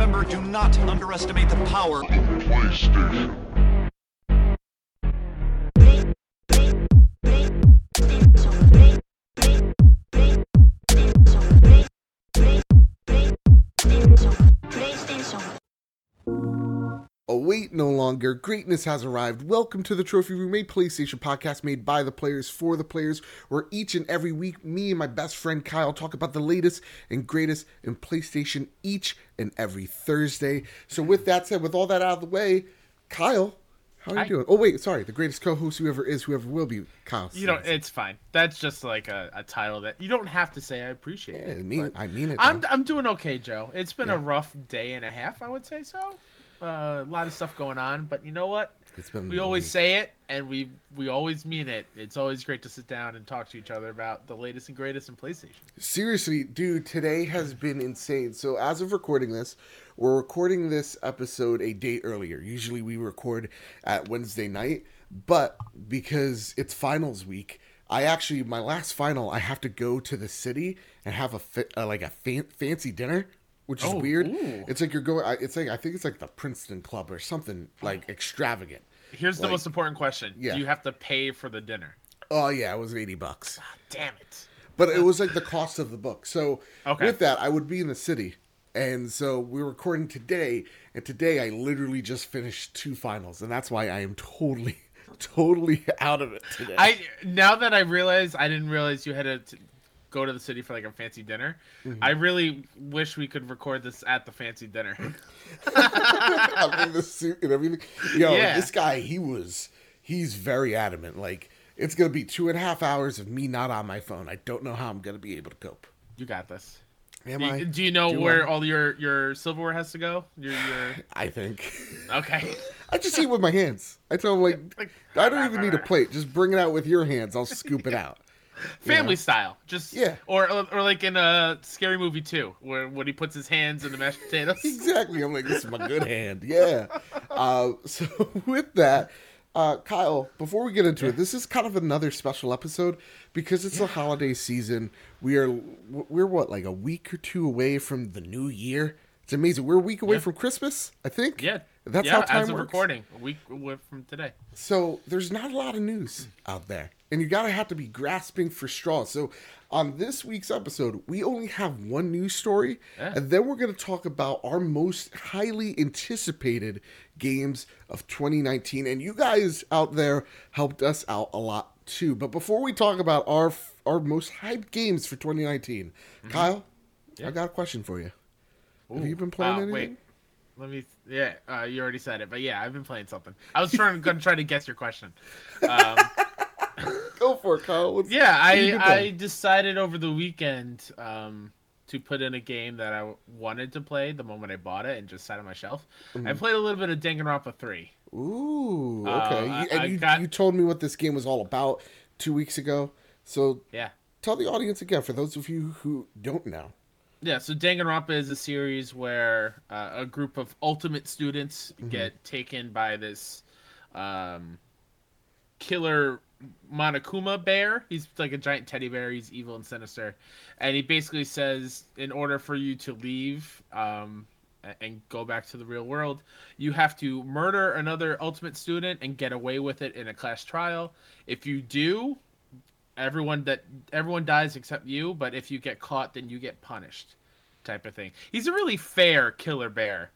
Remember, do not underestimate the power. Of the PlayStation. Await no longer. Greatness has arrived. Welcome to the Trophy Room, a PlayStation podcast made by the players for the players, where each and every week, me and my best friend Kyle talk about the latest and greatest in PlayStation each and every Thursday. So, with that said, with all that out of the way, Kyle, how are you Hi. doing? Oh, wait, sorry. The greatest co host, whoever is, whoever will be, Kyle. You know, it's fine. That's just like a, a title that you don't have to say. I appreciate Yeah, I it. mean, I mean it. I'm. I'm doing okay, Joe. It's been a rough day and a half, I would say so. Uh, a lot of stuff going on, but you know what? It's been We always say it, and we we always mean it. It's always great to sit down and talk to each other about the latest and greatest in PlayStation. Seriously, dude, today has been insane. So, as of recording this, we're recording this episode a day earlier. Usually, we record at Wednesday night, but because it's finals week, I actually my last final, I have to go to the city and have a fa- uh, like a fan- fancy dinner, which is Oh, weird. ooh. It's like you're going. It's like I think it's like the Princeton Club or something like extravagant. Here's the most important question: Yeah. Do you have to pay for the dinner? Oh yeah, it was eighty bucks. Damn it! But it was like the cost of the book. So Okay. with that, I would be in the city. And so we're recording today, and today I literally just finished two finals, and that's why I am totally, totally out of it today. I now that I realize I didn't realize you had to t- go to the city for like a fancy dinner. Mm-hmm. I really wish we could record this at the fancy dinner. I'm in the suit and everything. Yo, Yeah. this guy, he was, he's very adamant. Like it's gonna be two and a half hours of me not on my phone. I don't know how I'm gonna be able to cope. you got this. Am Do I? you, do you know Do where I? all your your silverware has to go? Your your I think. okay. I just eat with my hands. I tell him like, Like- I don't even need a plate. Just bring it out with your hands. I'll scoop it out. Family style, just Yeah. or, or like in a scary movie too, where when he puts his hands in the mashed potatoes. exactly. I'm like, this is my good hand. Yeah. Uh, so with that, uh, Kyle, before we get into it, this is kind of another special episode because it's the holiday season. We are we're what like a week or two away from the new year. It's amazing. We're a week away Yeah. from Christmas. I think. Yeah, That's yeah, how time as of works. recording a week from today. So there's not a lot of news out there, and you gotta have to be grasping for straws. So on this week's episode, we only have one news story, Yeah. and then we're gonna talk about our most highly anticipated games of 2019. And you guys out there helped us out a lot too. But before we talk about our our most hyped games for 2019, Mm-hmm. Kyle, I got a question for you. Have you been playing Uh, anything? Wait, let me. Yeah, uh, you already said it, but yeah, I've been playing something. I was trying gonna try to guess your question. Um, Go for it, Kyle. What's- yeah, what have you I I decided over the weekend um, to put in a game that I wanted to play the moment I bought it and just sat on my shelf. Mm-hmm. I played a little bit of Danganronpa three. Ooh, Uh, okay. I- You- and I you, got- you told me what this game was all about two weeks ago. So Yeah. tell the audience again, for those of you who don't know. Yeah, so Danganronpa is a series where uh, a group of ultimate students Mm-hmm. get taken by this um, killer Monokuma bear. He's like a giant teddy bear. He's evil and sinister, and he basically says, in order for you to leave um, and go back to the real world, you have to murder another ultimate student and get away with it in a class trial. If you do, everyone that everyone dies except you but if you get caught then you get punished type of thing he's a really fair killer bear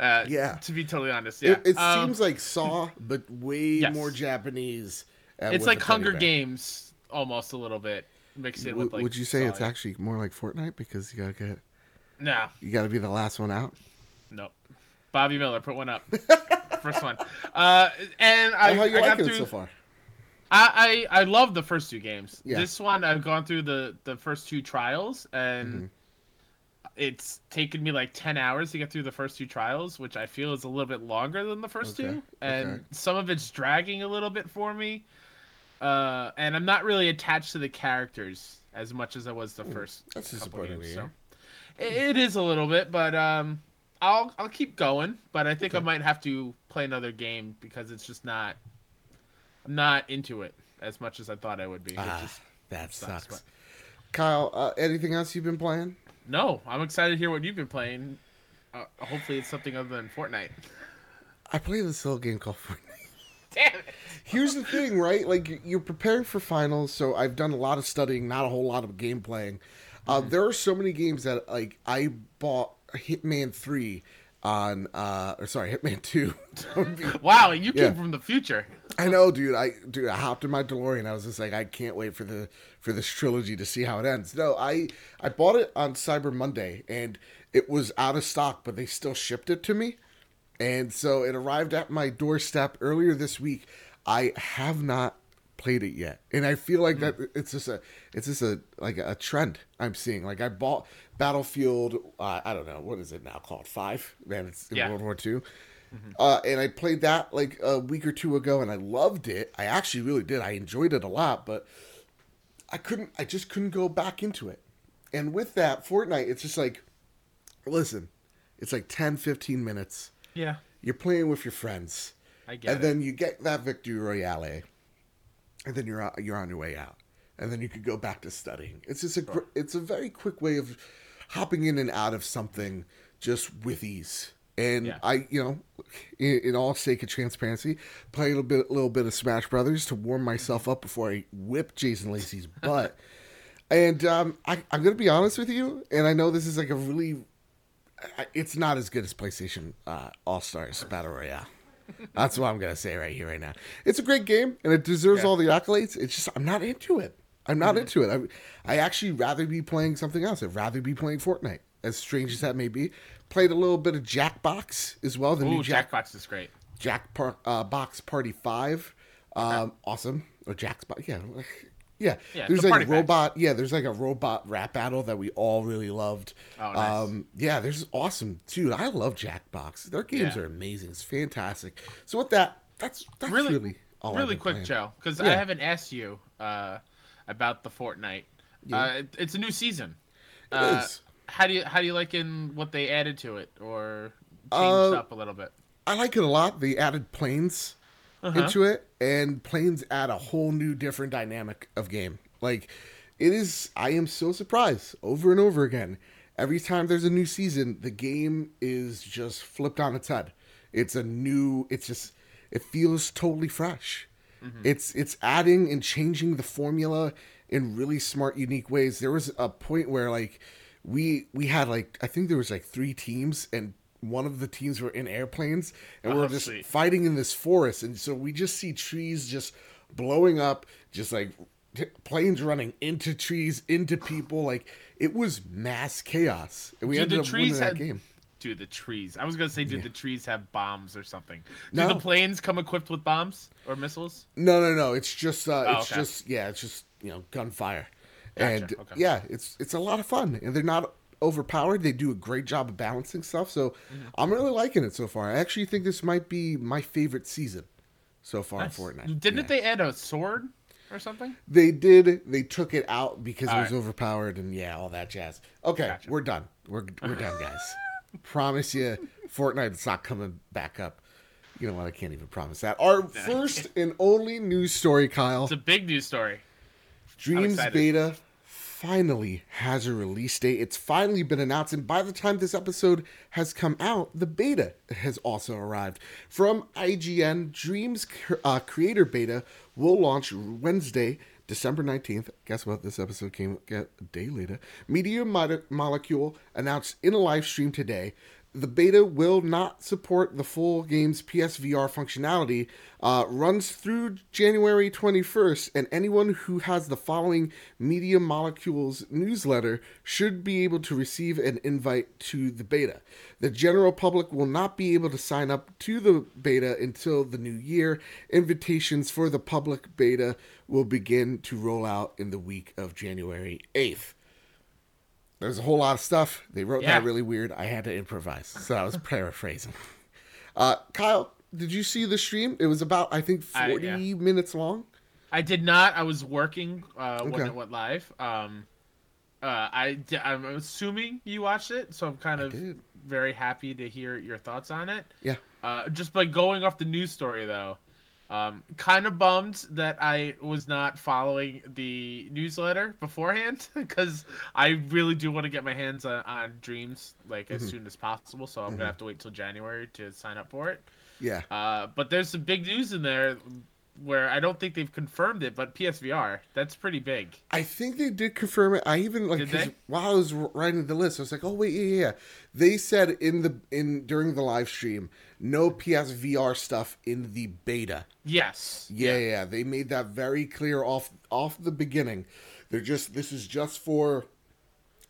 uh Yeah. to be totally honest yeah It, it Um, seems like Saw, but way Yes. more Japanese. uh, it's like hunger games almost a little bit mixed in W- with like Would you say it's Saw. actually more like Fortnite because you gotta get no you gotta be the last one out? no bobby miller put one up first one uh and i, how you I got liking through it so far? I, I I love the first two games. Yeah. This one I've gone through the the first two trials and Mm-hmm. It's taken me like 10 hours to get through the first two trials, which I feel is a little bit longer than the first Okay, two. And okay. some of it's dragging a little bit for me. Uh and I'm not really attached to the characters as much as I was the first that's disappointing games. So it, it is a little bit, but um I'll I'll keep going, but I think I might have to play another game because it's just not I'm not into it as much as I thought I would be. Ah, that sucks, sucks. Kyle, uh, anything else you've been playing? No, I'm excited to hear what you've been playing. uh, hopefully it's something other than Fortnite. I play this little game called Fortnite. Damn it! Here's the thing, right? Like you're preparing for finals, so I've done a lot of studying, not a whole lot of game playing. Uh, there are so many games that like I bought Hitman three on, uh, or sorry, Hitman two. Wow, you Yeah. came from the future. I know, dude. I dude, I hopped in my DeLorean. I was just like, I can't wait for the for this trilogy to see how it ends. No, I I bought it on Cyber Monday, and it was out of stock, but they still shipped it to me, and so it arrived at my doorstep earlier this week. I have not played it yet, and I feel like that it's just a it's just a like a trend I'm seeing. Like I bought Battlefield. Uh, I don't know what is it now called five. Man, it's in Yeah. World War Two. Uh, and I played that like a week or two ago, and I loved it. I actually really did. I enjoyed it a lot, but I couldn't. I just couldn't go back into it. And with that Fortnite, it's just like, listen, it's like 10, 15 minutes. Yeah, You're playing with your friends, I get and it. then you get that victory royale, and then you're you're on your way out, and then you could go back to studying. It's just a gr it's a very quick way of hopping in and out of something just with ease. And Yeah. I, you know, in, in all sake of transparency, play a little bit, little bit of Smash Brothers to warm myself up before I whip Jason Lacey's butt. and um, I, I'm gonna be honest with you, and I know this is like a really, it's not as good as PlayStation uh, All Stars Battle Royale. That's what I'm gonna say right here, right now. It's a great game, and it deserves Yeah. all the accolades. It's just I'm not into it. I'm not into it. I I actually rather be playing something else. I'd rather be playing Fortnite. As strange as that may be, played a little bit of Jackbox as well. The new Jack Jackbox is great. Jack Par- uh, Box Party Five, um, awesome. Or Jack's Box, yeah, yeah. Yeah, there's the like a robot. Yeah, there's like a robot rap battle that we all really loved. Oh, nice. Um, yeah, there's awesome, dude. I love Jackbox. Their games Yeah. are amazing. It's fantastic. So with that, that's that's really, really, all really quick, playing. Joe, because Yeah. I haven't asked you uh, about the Fortnite. Uh, it- it's a new season. It Uh, is. How do you how do you like in what they added to it or changed Uh, up a little bit? I like it a lot. They added planes Uh-huh. into it, and planes add a whole new different dynamic of game. Like it is, I am so surprised over and over again. Every time there's a new season, the game is just flipped on its head. It's a new. It's just. It feels totally fresh. It's it's adding and changing the formula in really smart, unique ways. There was a point where like we we had like I think there was like three teams and one of the teams were in airplanes and we were just sweet. fighting in this forest and so we just see trees just blowing up just like t- planes running into trees into people like it was mass chaos and we Dude, ended the up winning that had game Dude, the trees. I was gonna say, did the trees have bombs or something? Do No. the planes come equipped with bombs or missiles? no no no it's just uh Oh, it's okay. just yeah it's just you know gunfire Gotcha, and okay. yeah it's it's a lot of fun and they're not overpowered they do a great job of balancing stuff so Mm-hmm. i'm really liking it so far i actually think this might be my favorite season so far That's- in fortnite Didn't Yeah. they add a sword or something? They did. They took it out because it was right. overpowered and yeah, all that jazz. Okay, Gotcha. we're done. We're we're done, guys. promise you, Fortnite Fortnite's not coming back up. You know what? I can't even promise that. Our first and only news story, Kyle. It's a big news story. Dreams excited. Beta finally has a release date. It's finally been announced, and by the time this episode has come out, the beta has also arrived. From IGN, Dreams uh, Creator Beta will launch Wednesday, December 19th. Guess what? This episode came a day later. Media Mo- Molecule announced in a live stream today the beta will not support the full game's PSVR functionality. Uh, runs through January 21st, and anyone who has the following Media Molecules newsletter should be able to receive an invite to the beta. The general public will not be able to sign up to the beta until the new year. Invitations for the public beta will begin to roll out in the week of January 8th. There's a whole lot of stuff. They wrote Yeah. that really weird. I had to improvise, so I was paraphrasing. Uh, Kyle, did you see the stream? It was about I think I- 40 yeah. minutes long. I did not. I was working uh, when Okay. it went live. Um, uh, I I'm assuming you watched it, so I'm kind of very happy to hear your thoughts on it. Yeah. Uh, just by going off the news story though, Um, kind of bummed that I was not following the newsletter beforehand because I really do want to get my hands on, on Dreams like as soon as possible. So I'm gonna have to wait till January to sign up for it. Yeah. Uh, but there's some big news in there where I don't think they've confirmed it, but PSVR that's pretty big. I think they did confirm it. I even like Did 'cause they? while I was writing the list, I was like, "Oh wait, yeah, yeah." yeah. They said in the in during the live stream, no PSVR stuff in the beta. Yes. Yeah, yeah, yeah. They made that very clear off off the beginning. They're just this is just for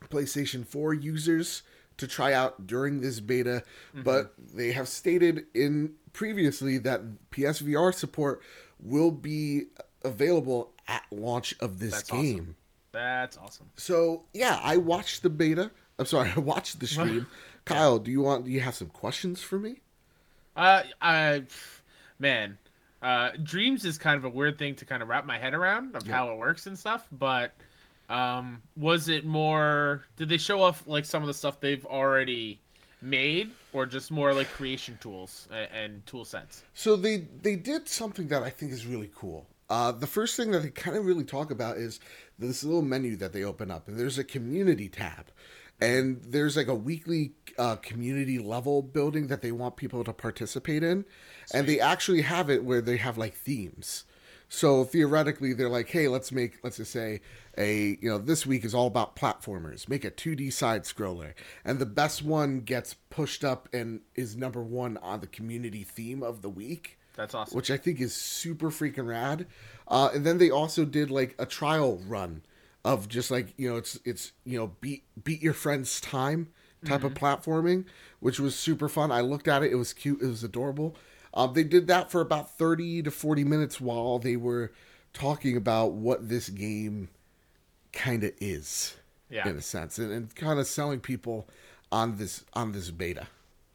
PlayStation 4 users to try out during this beta, Mm-hmm. but they have stated in previously that PSVR support will be available at launch of this That's game. awesome. That's awesome. So yeah, I watched the beta. I'm sorry, I watched the stream. Kyle, do you want? Do you have some questions for me? Uh, I, man, uh, Dreams is kind of a weird thing to kind of wrap my head around of how it works and stuff. But, um, was it more? Did they show off like some of the stuff they've already made, or just more like creation tools and, and tool sets? So they they did something that I think is really cool. Uh, the first thing that they kind of really talk about is this little menu that they open up, and there's a community tab, and there's like a weekly uh, community level building that they want people to participate in, and they actually have it where they have like themes. So theoretically, they're like, hey, let's make let's just say a you know this week is all about platformers. Make a 2D side scroller, and the best one gets pushed up and is number one on the community theme of the week That's awesome. which I think is super freaking rad. Uh, and then they also did like a trial run of just like you know it's it's you know beat beat your friend's time type of platforming, which was super fun. I looked at it; it was cute, it was adorable. Um, they did that for about thirty to forty minutes while they were talking about what this game kind of is, Yeah. in a sense, and, and kind of selling people on this on this beta.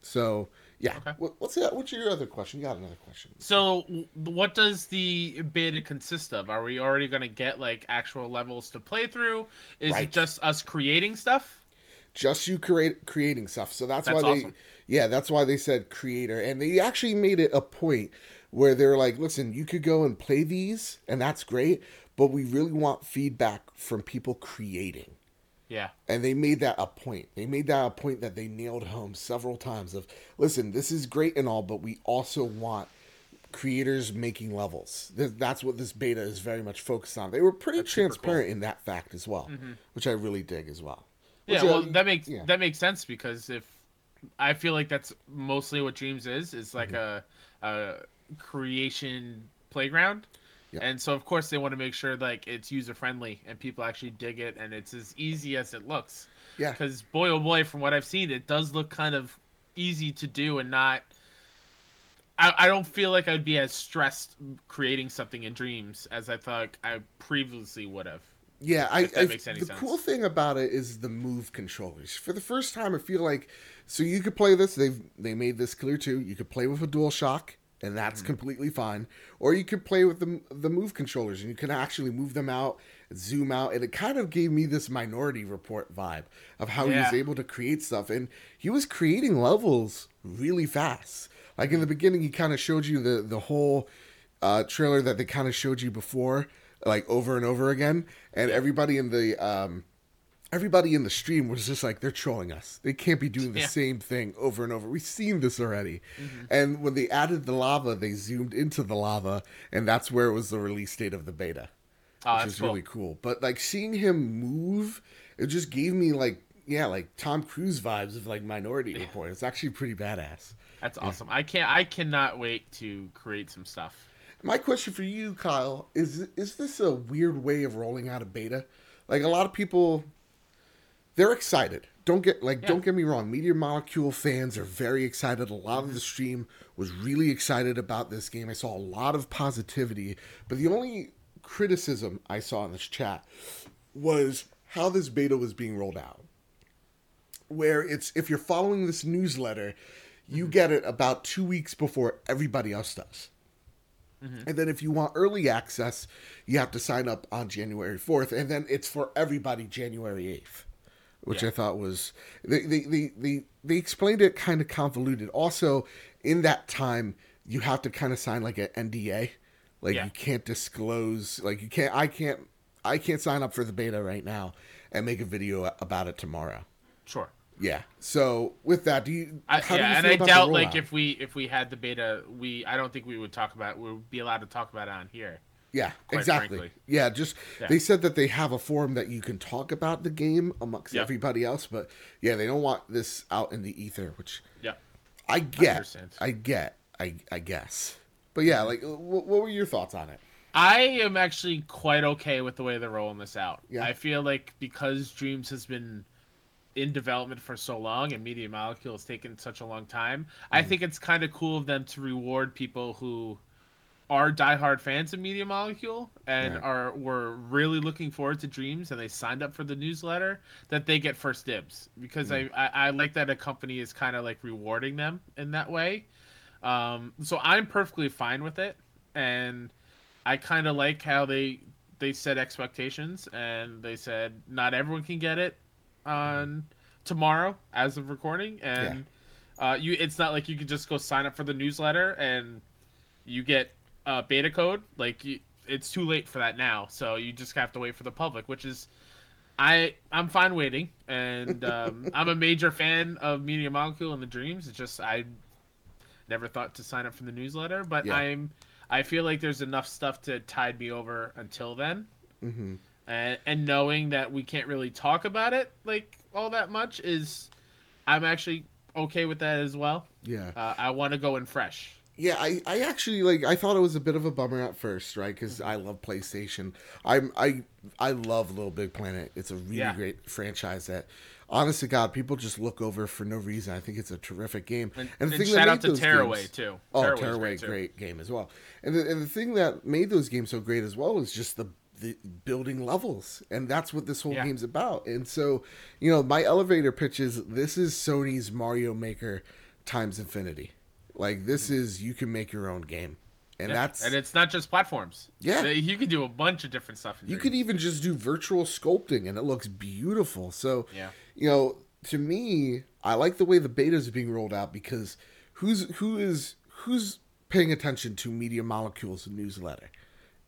So yeah, Okay. what's that? What's your other question? You got another question? So, what does the beta consist of? Are we already going to get like actual levels to play through? Is Right. it just us creating stuff? just you create creating stuff. So that's, That's why they yeah, that's why they said creator. And they actually made it a point where they're like, listen, you could go and play these and that's great, but we really want feedback from people creating. Yeah. And they made that a point. They made that a point that they nailed home several times of listen, this is great and all, but we also want creators making levels. That's what this beta is very much focused on. They were pretty That's super cool. transparent in that fact as well, which I really dig as well. Yeah, Which, uh, well, that makes yeah. that makes sense because if I feel like that's mostly what Dreams is, is like Mm-hmm. a a creation playground. Yeah. And so of course they want to make sure like it's user friendly and people actually dig it and it's as easy as it looks. Yeah. Cuz boy oh boy from what I've seen it does look kind of easy to do and not I, I don't feel like I'd be as stressed creating something in Dreams as I thought I previously would have. Yeah, I, that I makes any the sense. cool thing about it is the move controllers. For the first time, I feel like so you could play this. They've they made this clear too. You could play with a Dual Shock, and that's Mm-hmm. completely fine. Or you could play with the the move controllers, and you can actually move them out, zoom out, and it kind of gave me this Minority Report vibe of how he was able to create stuff, and he was creating levels really fast. Like in the beginning, he kind of showed you the the whole uh, trailer that they kind of showed you before, like over and over again, and everybody in the um, everybody in the stream was just like they're trolling us. They can't be doing the Yeah. same thing over and over. We've seen this already. Mm-hmm. And when they added the lava, they zoomed into the lava, and that's where it was the release date of the beta, Oh, which is cool. really cool. But like seeing him move, it just gave me like yeah, like Tom Cruise vibes of like Minority Report. It's actually pretty badass. That's awesome. I can't I cannot wait to create some stuff. My question for you, Kyle, is is this a weird way of rolling out a beta? Like a lot of people they're excited. Don't get like Yeah. don't get me wrong. Media Molecule fans are very excited. A lot of the mm-hmm. stream was really excited about this game. I saw a lot of positivity, but the only criticism I saw in this chat was how this beta was being rolled out. Where it's if you're following this newsletter, you mm-hmm. get it about 2 weeks before everybody else does. Mm-hmm. And then if you want early access, you have to sign up on January 4th. And then it's for everybody January 8th, which Yeah. I thought was. They, they, they, they, they explained it kind of convoluted. Also, in that time, you have to kind of sign like an NDA. Like Yeah. you can't disclose. Like you can't. I can't. I can't sign up for the beta right now and make a video about it tomorrow. Sure. Yeah. So with that, do you? I, yeah, you and I doubt like if we if we had the beta, we I don't think we would talk about we would be allowed to talk about it on here. Yeah, exactly. frankly. Yeah, just Yeah. they said that they have a forum that you can talk about the game amongst Yeah. everybody else, but yeah, they don't want this out in the ether, which Yeah. I get. understand. I get. I I guess. But yeah, like, what, what were your thoughts on it? I am actually quite okay with the way they're rolling this out. Yeah. I feel like because Dreams has been in development for so long and Media Molecule has taken such a long time, I Mm-hmm. think it's kind of cool of them to reward people who are diehard fans of Media Molecule and Right. are were really looking forward to Dreams and they signed up for the newsletter that they get first dibs because Mm. I, I I like that a company is kind of like rewarding them in that way. Um, so I'm perfectly fine with it, and I kind of like how they they set expectations and they said not everyone can get it on tomorrow as of recording, and uh, you it's not like you could just go sign up for the newsletter and you get a beta code. Like you, it's too late for that now, so you just have to wait for the public, which is. I I'm fine waiting, and um, I'm a major fan of Media Molecule and the Dreams. It's just I never thought to sign up for the newsletter, but Yeah. I'm I feel like there's enough stuff to tide me over until then. Mm-hmm. And and knowing that we can't really talk about it like all that much is I'm actually okay with that as well. Yeah. Uh, I want to go in fresh. Yeah, I, I actually like I thought it was a bit of a bummer at first, right? Because I love PlayStation. I'm I I love Little Big Planet. It's a really Yeah. great franchise that, honest to God, people just look over for no reason. I think it's a terrific game. And, the and thing that shout made out to those Tearaway games- too. Oh, Tearaway's Tearaway, too. great game as well. And the, and the thing that made those games so great as well is just the the building levels, and that's what this whole Yeah. game's about. And so, you know, my elevator pitch is this is Sony's Mario Maker times infinity. Like this mm-hmm. is you can make your own game, and. Yeah, that's and it's not just platforms. Yeah. You can do a bunch of different stuff. You could even just do virtual sculpting and it looks beautiful. So, Yeah. you know, to me, I like the way the betas are being rolled out because who's who is who's paying attention to Media Molecules newsletter?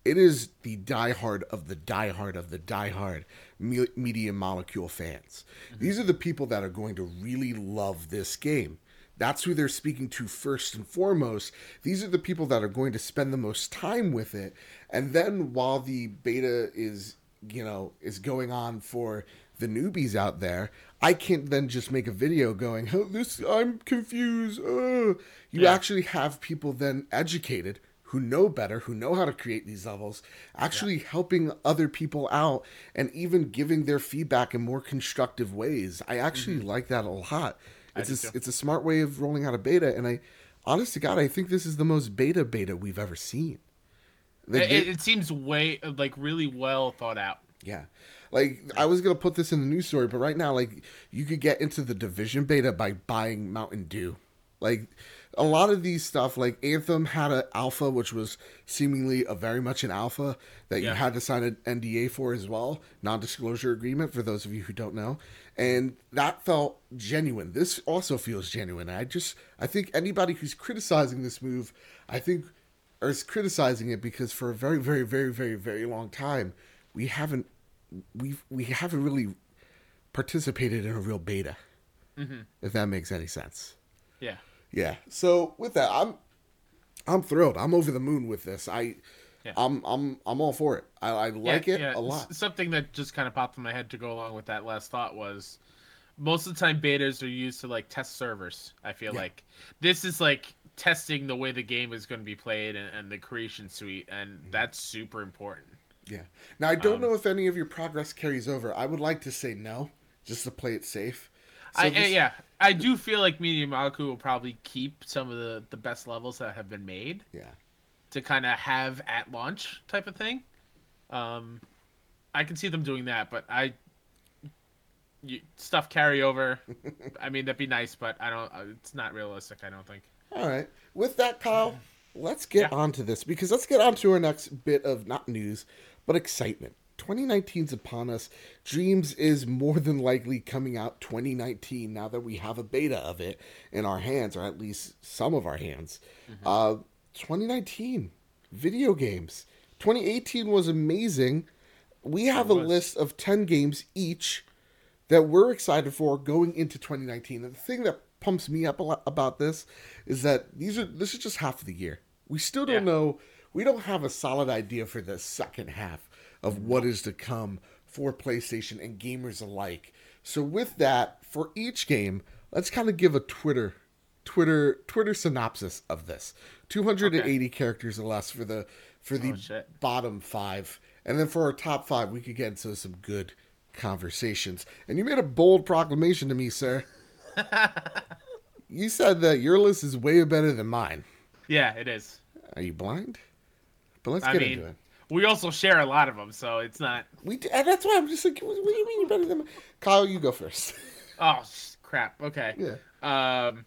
It is the diehard of the diehard of the diehard me- Media Molecule fans. Mm-hmm. These are the people that are going to really love this game. That's who they're speaking to first and foremost. These are the people that are going to spend the most time with it. And then while the beta is, you know, is going on for the newbies out there, I can't then just make a video going, "Oh, this I'm confused." Uh. You Yeah. actually have people then educated who know better, who know how to create these levels, actually helping other people out and even giving their feedback in more constructive ways. I actually like that a lot. It's a, it's a smart way of rolling out a beta, and I, honest to God, I think this is the most beta beta we've ever seen. Ga- it, it seems way like really well thought out. yeah. Like I was gonna put this in the news story, but right now, like you could get into the division beta by buying Mountain Dew. Like a lot of these stuff, like Anthem had an alpha, which was seemingly a very much an alpha that you had to sign an NDA for as well, non-disclosure agreement for those of you who don't know, and that felt genuine. This also feels genuine. I just I think anybody who's criticizing this move, I think, or is criticizing it because for a very very very very very long time we haven't we we haven't really participated in a real beta. Mm-hmm. If that makes any sense. Yeah. Yeah. So with that, I'm I'm thrilled. I'm over the moon with this. I Yeah. I'm I'm I'm all for it. I, I like Yeah, it yeah. a lot. S- Something that just kind of popped in my head to go along with that last thought was most of the time betas are used to like test servers. I feel like this is like testing the way the game is going to be played and, and the creation suite, and Mm-hmm. that's super important. Yeah. Now I don't Um, know if any of your progress carries over. I would like to say no, just to play it safe. I, this- yeah, I do feel like Media Molecule will probably keep some of the, the best levels that have been made Yeah. to kind of have at launch type of thing. Um, I can see them doing that, but I you, stuff carry over. I mean, that'd be nice, but I don't. uh, It's not realistic. I don't think. All right. With that, Kyle, let's get Yeah. on to this because let's get on to our next bit of not news, but excitement. 2019's upon us. Dreams is more than likely coming out 2019 now that we have a beta of it in our hands, or at least some of our hands. Uh, 2019 video games. 2018 was amazing. We have a list of 10 games each that we're excited for going into 2019. And the thing that pumps me up a lot about this is that these are this is just half of the year. We still don't Yeah. know. We don't have a solid idea for the second half of what is to come for PlayStation and gamers alike. So with that, for each game, let's kind of give a Twitter Twitter Twitter synopsis of this. 280 characters or less for the for the Oh, bottom 5. And then for our top 5, we could get into some good conversations. And you made a bold proclamation to me, sir. you said that your list is way better than mine. Yeah, it is. Are you blind? But let's I get mean, into it. We also share a lot of them, so it's not. We d- and that's why I'm just like, what do you mean you're better than me? Kyle? You go first. Oh crap. Okay. yeah. Um.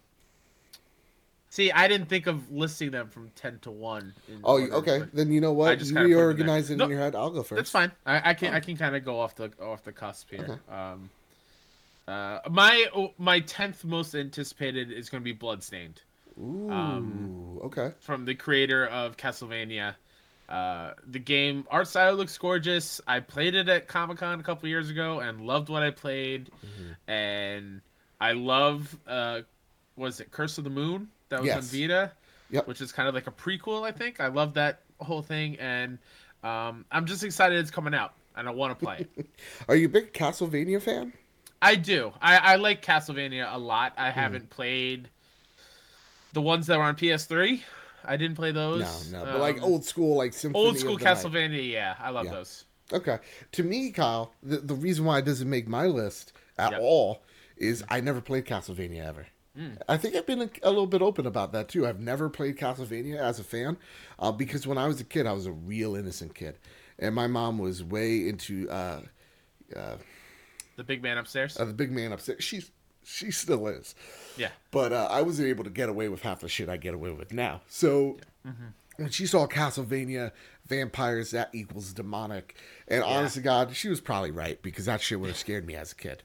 See, I didn't think of listing them from ten to one. in Oh, order, okay. Then you know what? I just You kinda put them there. reorganize it No, in your head. I'll go first. That's fine. I, I can Oh. I can kind of go off the off the cusp here. Okay. Um. Uh, my oh, my tenth most anticipated is going to be Bloodstained Ooh. Um, okay. from the creator of Castlevania. Uh, the game art style looks gorgeous. I played it at Comic Con a couple years ago and loved what I played. Mm-hmm. And I love uh, was it Curse of the Moon that was on Vita, Yep. which is kind of like a prequel. I think I love that whole thing, and um, I'm just excited it's coming out, and I want to play it. Are you a big Castlevania fan? I do. I, I like Castlevania a lot. I haven't played the ones that were on PS3. I didn't play those. No, no. But like Um, old school, like Symphony old school the Night. Castlevania. Yeah, I love Yeah. those. Okay. To me, Kyle, the, the reason why it doesn't make my list at Yep. all is I never played Castlevania ever. Hmm. I think I've been a, a little bit open about that too. I've never played Castlevania as a fan uh, because when I was a kid, I was a real innocent kid. And my mom was way into uh, The big man upstairs. uh, the big man upstairs. She's, she still is. yeah. But uh, I wasn't able to get away with half the shit I get away with now. So when she saw Castlevania, vampires, that equals demonic. And honest to God, she was probably right because that shit would have scared me as a kid.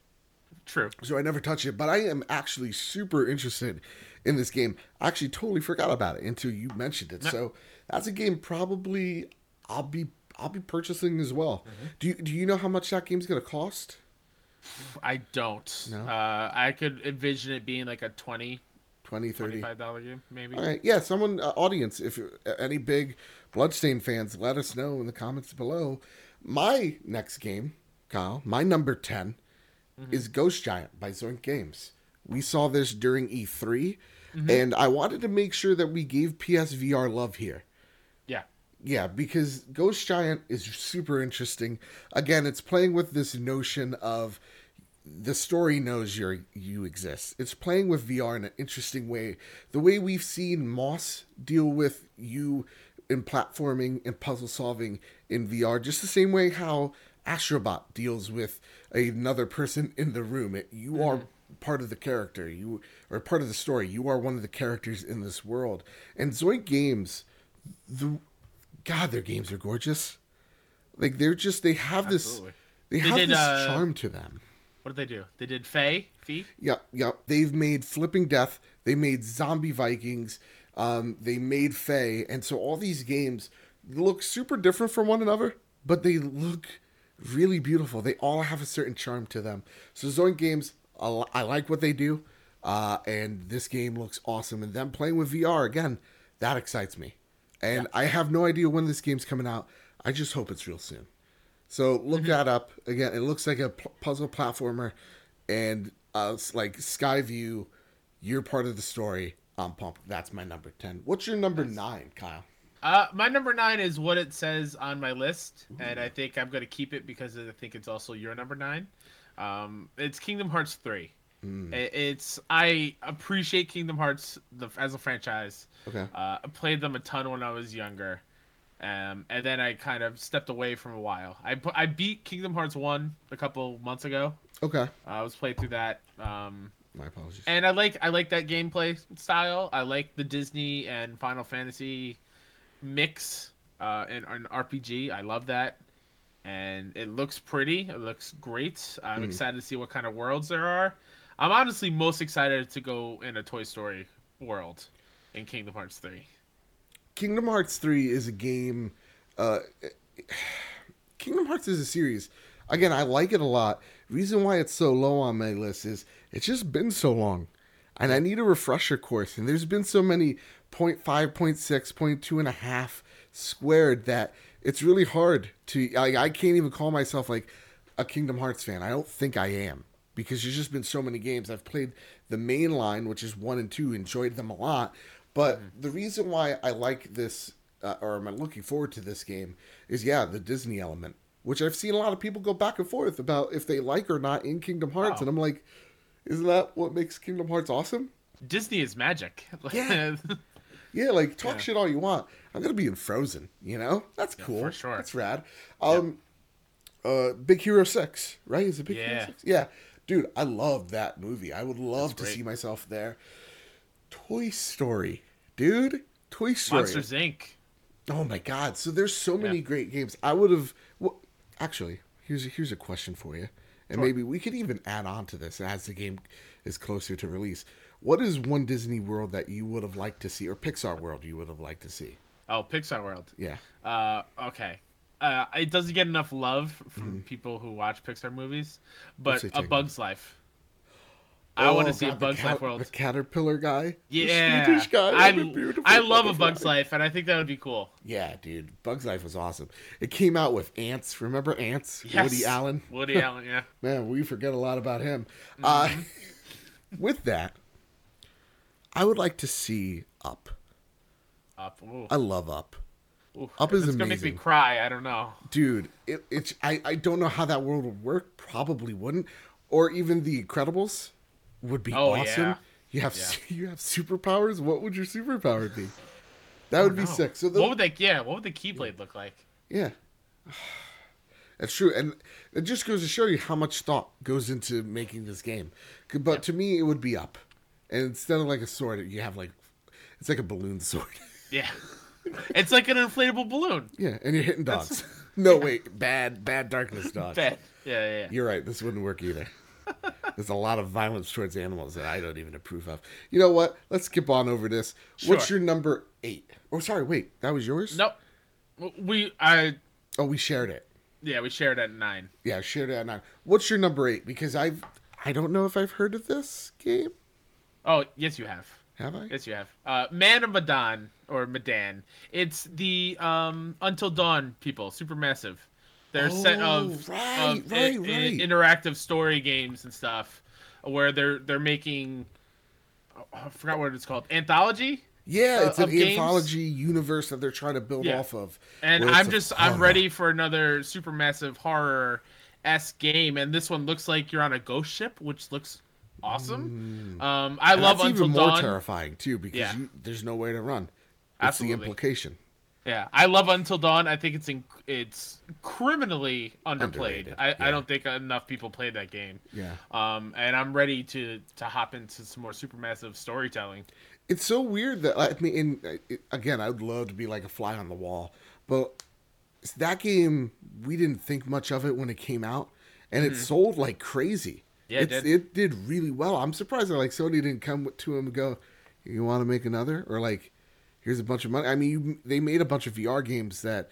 True. So I never touched it. But I am actually super interested in this game. I actually totally forgot about it until you mentioned it. So that's a game probably I'll be I'll be purchasing as well. Do you do you know how much that game's gonna cost? I don't. No? Uh, I could envision it being like a 20 20, 30? 25 dollar game, maybe. All right, yeah, someone, uh, audience, if you're- any big Bloodstain fans, let us know in the comments below. My next game, Kyle, my number 10 is Ghost Giant by Zoink Games. We saw this during E3, and I wanted to make sure that we gave PSVR love here. Yeah. Because Ghost Giant is super interesting. Again, it's playing with this notion of the story knows you you exist. It's playing with VR in an interesting way. The way we've seen Moss deal with you in platforming and puzzle solving in VR, just the same way how Astrobot deals with another person in the room. It, you are mm-hmm. part of the character. You are part of the story. You are one of the characters in this world. And Zoink Games, the God, their games are gorgeous. Like they're just they have this they, They have did, this uh, charm to them. What did they do? They did Fe, Fee. Yeah, yeah. They've made Flipping Death. They made Zombie Vikings. Um, they made Fe, and so all these games look super different from one another, but they look really beautiful. They all have a certain charm to them. So Zoink Games, I I like what they do, uh, and this game looks awesome. And them playing with VR again, that excites me. And I have no idea when this game's coming out. I just hope it's real soon. So look that up again. It looks like a p- puzzle platformer, and uh, it's like Skyview. You're part of the story. I'm pumped. That's my number ten. What's your number nine, Kyle? Uh, my number nine is what it says on my list, and I think I'm going to keep it because I think it's also your number nine. Um, it's Kingdom Hearts three. Hmm. It's I appreciate Kingdom Hearts the, as a franchise. Okay. Uh, I played them a ton when I was younger, um, and then I kind of stepped away from a while. I I beat Kingdom Hearts one a couple months ago. Okay. Uh, I was playing through that. Um, My apologies. and I like I like that gameplay style. I like the Disney and Final Fantasy mix uh, in an RPG. I love that, and it looks pretty. It looks great. I'm excited to see what kind of worlds there are. I'm honestly most excited to go in a Toy Story world in Kingdom Hearts three. Kingdom Hearts 3 is a game. Uh, Kingdom Hearts is a series. Again, I like it a lot. Reason why it's so low on my list is it's just been so long. And I need a refresher course. And there's been so many 0.5, 0.6, 0.2 and a half squared that it's really hard to. Like, I can't even call myself like a Kingdom Hearts fan. I don't think I am because there's just been so many games. I've played the main line, which is one and two, enjoyed them a lot. But the reason why I like this, uh, or am I looking forward to this game, is yeah, the Disney element, which I've seen a lot of people go back and forth about if they like or not in Kingdom Hearts, Oh. and I'm like, isn't that what makes Kingdom Hearts awesome? Disney is magic. Yeah. Yeah, like talk Yeah. shit all you want. I'm gonna be in Frozen, you know? That's cool. for sure. That's rad. Um uh Big Hero Six, right? Is it Big Hero Six? Yeah. Dude, I love that movie. I would love to see myself there. Toy Story. Dude. Toy Story. Monsters Inc. Oh my god! So there's so many Yeah. great games. I would have. Well, actually, here's a, here's a question for you, and Sure. maybe we could even add on to this as the game is closer to release. What is one Disney World that you would have liked to see, or Pixar World you would have liked to see? Oh, Pixar World. Yeah. Uh, okay. Uh, it doesn't get enough love from people who watch Pixar movies, but A? Bug's Life. I want Oh, to see a God, the Bug's cat- Life world. The caterpillar guy. The Yeah, Swedish guy. I, a I love a. Bug's Life, and I think that would be cool. Yeah, dude. Bug's Life was awesome. It came out with Antz. Remember Antz? Yes. Woody Allen. Woody Allen, yeah. Man, we forget a lot about him. Uh, Mm-hmm. with that, I would like to see Up. Up. Ooh. I love Up. Ooh. Up is it's gonna make me cry. I don't know. Dude, it, it's I, I don't know how that world would work. Probably wouldn't. Or even the Incredibles would be Oh, awesome. yeah. You have Yeah. you have superpowers. What would your superpower be? That would be No. sick. So the, what would they? Yeah. What would the Keyblade look like? Yeah. That's true. And it just goes to show you how much thought goes into making this game. But to me, it would be up. And instead of like a sword, you have like, it's like a balloon sword. Yeah. it's like an inflatable balloon. yeah. And you're hitting dogs. no, wait. Bad, bad darkness dog. Bad. Yeah, yeah. yeah. You're right. This wouldn't work either. There's a lot of violence towards animals that I don't even approve of. You know what? Let's skip on over this. What's your number eight? Oh, sorry. Wait. That was yours? Nope. We I Oh, we shared it. yeah we shared at nine. Yeah, shared at nine. What's your number eight? Because I've I don't know if I've heard of this game. Oh yes, you have. Have I? Yes, you have. Uh, Man of Medan or Medan. It's the um Until Dawn people, Supermassive. They're a set Oh, of, right, of right, i- i- right. interactive story games and stuff, where they're they're making. oh, I forgot what it's called. Anthology. yeah, uh, it's an of games? anthology universe that they're trying to build Yeah. off of. And I'm just I'm horror. ready for another supermassive horror s game, and this one looks like you're on a ghost ship, which looks awesome. Um, I And love that's Until even more Dawn. terrifying too because Yeah. you, there's nowhere to run. That's the implication. Yeah, I love Until Dawn. I think it's in, it's criminally underplayed. Underrated, I, yeah. I don't think enough people play that game. Yeah. Um, and I'm ready to to hop into some more supermassive storytelling. It's so weird that I mean, in, it, again, I would love to be like a fly on the wall, but that game we didn't think much of it when it came out, and it sold like crazy. Yeah, it did. it did really well. I'm surprised that like Sony didn't come to him and go, "You want to make another?" or like, "Here's a bunch of money." I mean, you, they made a bunch of VR games that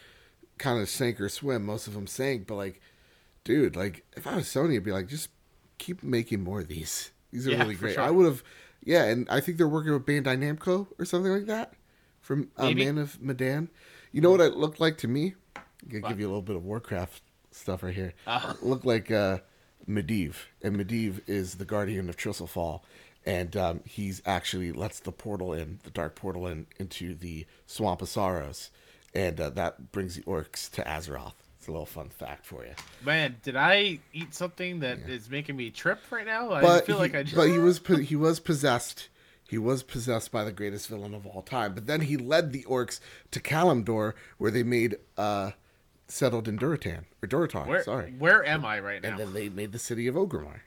kind of sank or swim. Most of them sank, but like, dude, like if I was Sony, I'd be like, just keep making more of these. These are Yeah, really great. sure. I would have, yeah, and I think they're working with Bandai Namco or something like that from uh, Man of Medan. You know what it looked like to me? I'm gonna give you a little bit of Warcraft stuff right here. It looked like uh, Medivh, and Medivh is the guardian of Tirisfal, and um, he's actually lets the portal in, the dark portal in into the Swamp of Sorrows, and uh, that brings the orcs to Azeroth. It's a little fun fact for you. Man, did I eat something that is making me trip right now? I but feel he, like I just. but he was po- he was possessed. He was possessed by the greatest villain of all time. But then he led the orcs to Kalimdor, where they made uh, settled in Durotan or Durotar. where sorry, where am I right now? and then they made the city of Orgrimmar.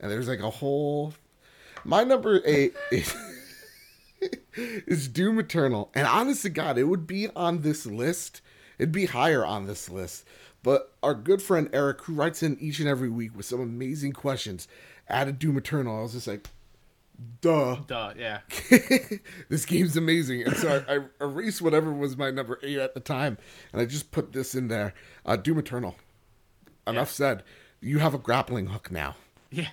And there's like a whole. My number eight is, is Doom Eternal, and honest to God, it would be on this list. It'd be higher on this list. But our good friend Eric, who writes in each and every week with some amazing questions, added Doom Eternal. I was just like, Duh. Duh. Yeah. this game's amazing. And so I, I erased whatever was my number eight at the time, and I just put this in there. Uh, Doom Eternal. Enough said. You have a grappling hook now. Yeah.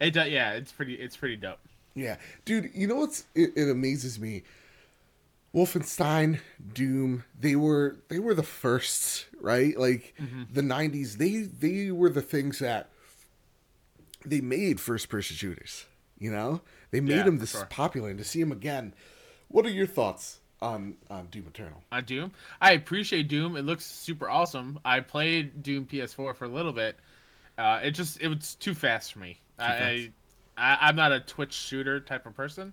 It does. Yeah. It's pretty. It's pretty dope. Yeah, dude. You know what's it, it amazes me. Wolfenstein, Doom, they were they were the first, right? Like the '90s, they they were the things that they made first person shooters. You know, they made Yeah, for this sure. popular, and to see him again. What are your thoughts on on Doom Eternal? on Doom. I appreciate Doom. It looks super awesome. I played Doom PS4 for a little bit. Uh, it just it was too fast for me. I, I, I I'm not a Twitch shooter type of person.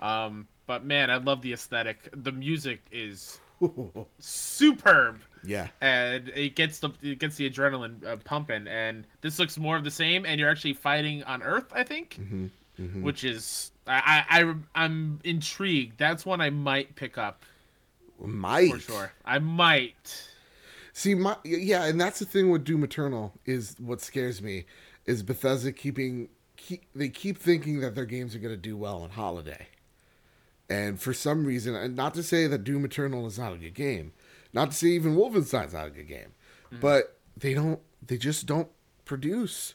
Um, but man, I love the aesthetic. The music is superb, yeah, and it gets the it gets the adrenaline uh, pumping. And this looks more of the same. And you're actually fighting on Earth, I think, Mm-hmm. which is I, I I'm intrigued. That's one I might pick up might for sure. I might. See, my yeah, and that's the thing with Doom Eternal is what scares me is Bethesda keeping keep they keep thinking that their games are going to do well on holiday, and for some reason, and not to say that Doom Eternal is not a good game, not to say even Wolfenstein's not a good game, mm. but they don't they just don't produce.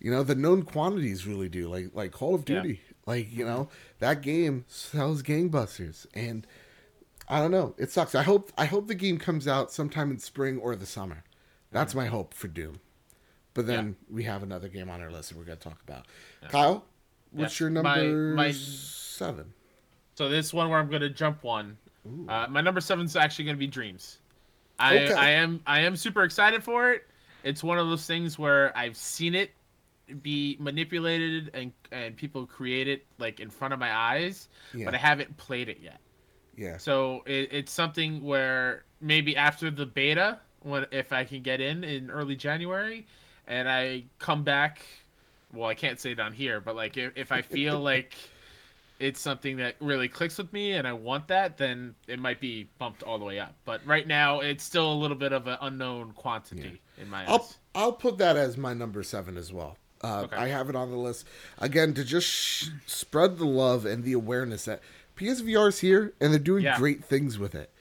You know, the known quantities really do. Like like Call of Yeah. Duty, like you know that game sells gangbusters and. I don't know. It sucks. I hope I hope the game comes out sometime in spring or the summer. That's my hope for Doom. But then we have another game on our list that we're going to talk about. Kyle, what's Yeah. your My- number my- seven? So this one where I'm gonna jump one. Uh, my number seven is actually gonna be Dreams. I Okay. I am I am super excited for it. It's one of those things where I've seen it be manipulated and and people create it like in front of my eyes, Yeah. but I haven't played it yet. Yeah. So it, it's something where maybe after the beta, when if I can get in in early January, and I come back, well, I can't say it on here, but like if, if I feel like it's something that really clicks with me and I want that, then it might be bumped all the way up. But right now, it's still a little bit of an unknown quantity in my eyes. I'll I'll put that as my number seven as well. Uh, Okay. I have it on the list again to just sh- spread the love and the awareness that PSVR is here and they're doing Yeah. great things with it.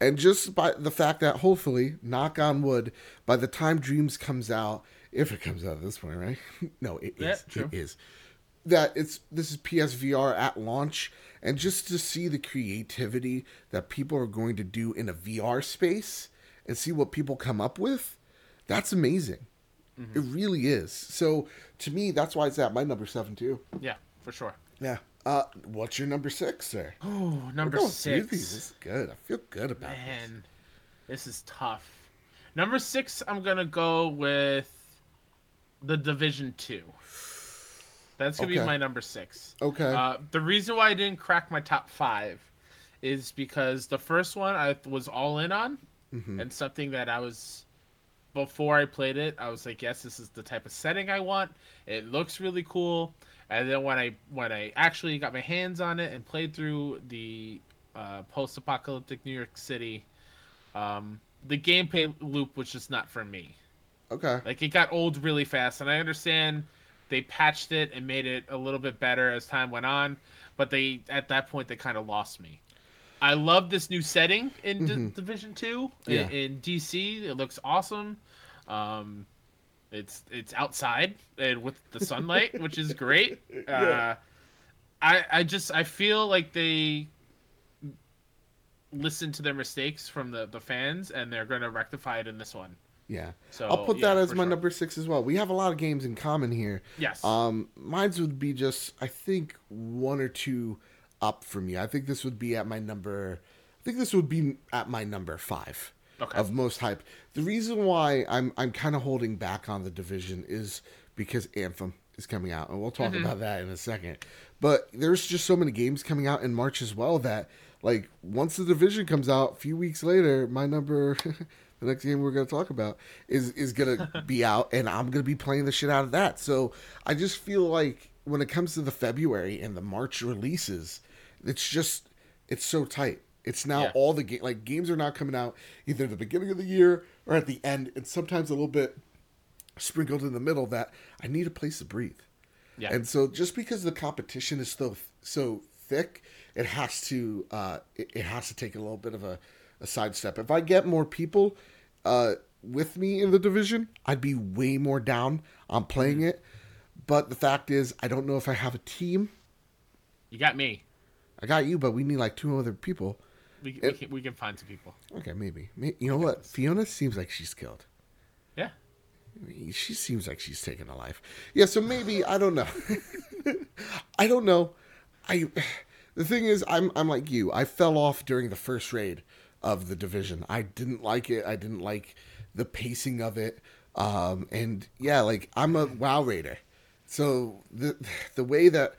And just by the fact that hopefully, knock on wood, by the time Dreams comes out, if it comes out at this point, right? no, it is. Yeah, true. It is. That it's this is PSVR at launch, and just to see the creativity that people are going to do in a VR space and see what people come up with, that's amazing. Mm-hmm. It really is. So to me, that's why it's at my number seven too. yeah, for sure. Yeah. Uh, what's your number six, sir? Oh, number We're going through six. This is good. I feel good about this. Man, this is tough. Number six, I'm gonna go with the Division Two. That's gonna Okay. be my number six. Okay. Uh, the reason why I didn't crack my top five is because the first one I was all in on, Mm-hmm. and something that I was before I played it, I was like, yes, this is the type of setting I want. It looks really cool. And then when I when I actually got my hands on it and played through the uh, post-apocalyptic New York City, um, the gameplay loop was just not for me. Okay. Like it got old really fast, and I understand they patched it and made it a little bit better as time went on, but they at that point they kind of lost me. I love this new setting in D- Division Two Yeah. in, in DC. It looks awesome. Um, it's it's outside and with the sunlight, which is great. Uh, I I just I feel like they listen to their mistakes from the the fans and they're going to rectify it in this one. Yeah. So, I'll put yeah, that as my sure. number six as well. We have a lot of games in common here. Yes. Um, mine's would be just I think one or two up from you. I think this would be at my number. I think this would be at my number five Okay. of most hype. The reason why I'm I'm kind of holding back on the division is because Anthem is coming out, and we'll talk Mm-hmm. about that in a second. But there's just so many games coming out in March as well that like once the division comes out, a few weeks later, my number. The next game we're going to talk about is is going to be out, and I'm going to be playing the shit out of that. So I just feel like when it comes to the February and the March releases, it's just it's so tight. It's now Yeah. all the game like games are not coming out either at the beginning of the year or at the end, and sometimes a little bit sprinkled in the middle. That I need a place to breathe. Yeah. And so just because the competition is so so thick, it has to uh, it, it has to take a little bit of a, a sidestep. If I get more people uh, with me in the division, I'd be way more down on playing Mm-hmm. it. But the fact is, I don't know if I have a team. You got me. I got you, but we need like two other people. We, we, It- can, we can find some people. Okay, maybe. May- You know what? Fiona seems like she's killed. Yeah. She seems like she's taken a life. Yeah, so maybe I don't know. I don't know. I the thing is I'm I'm like you. I fell off during the first raid of the division. I didn't like it. I didn't like the pacing of it. Um and yeah, like I'm a WoW raider. So the the way that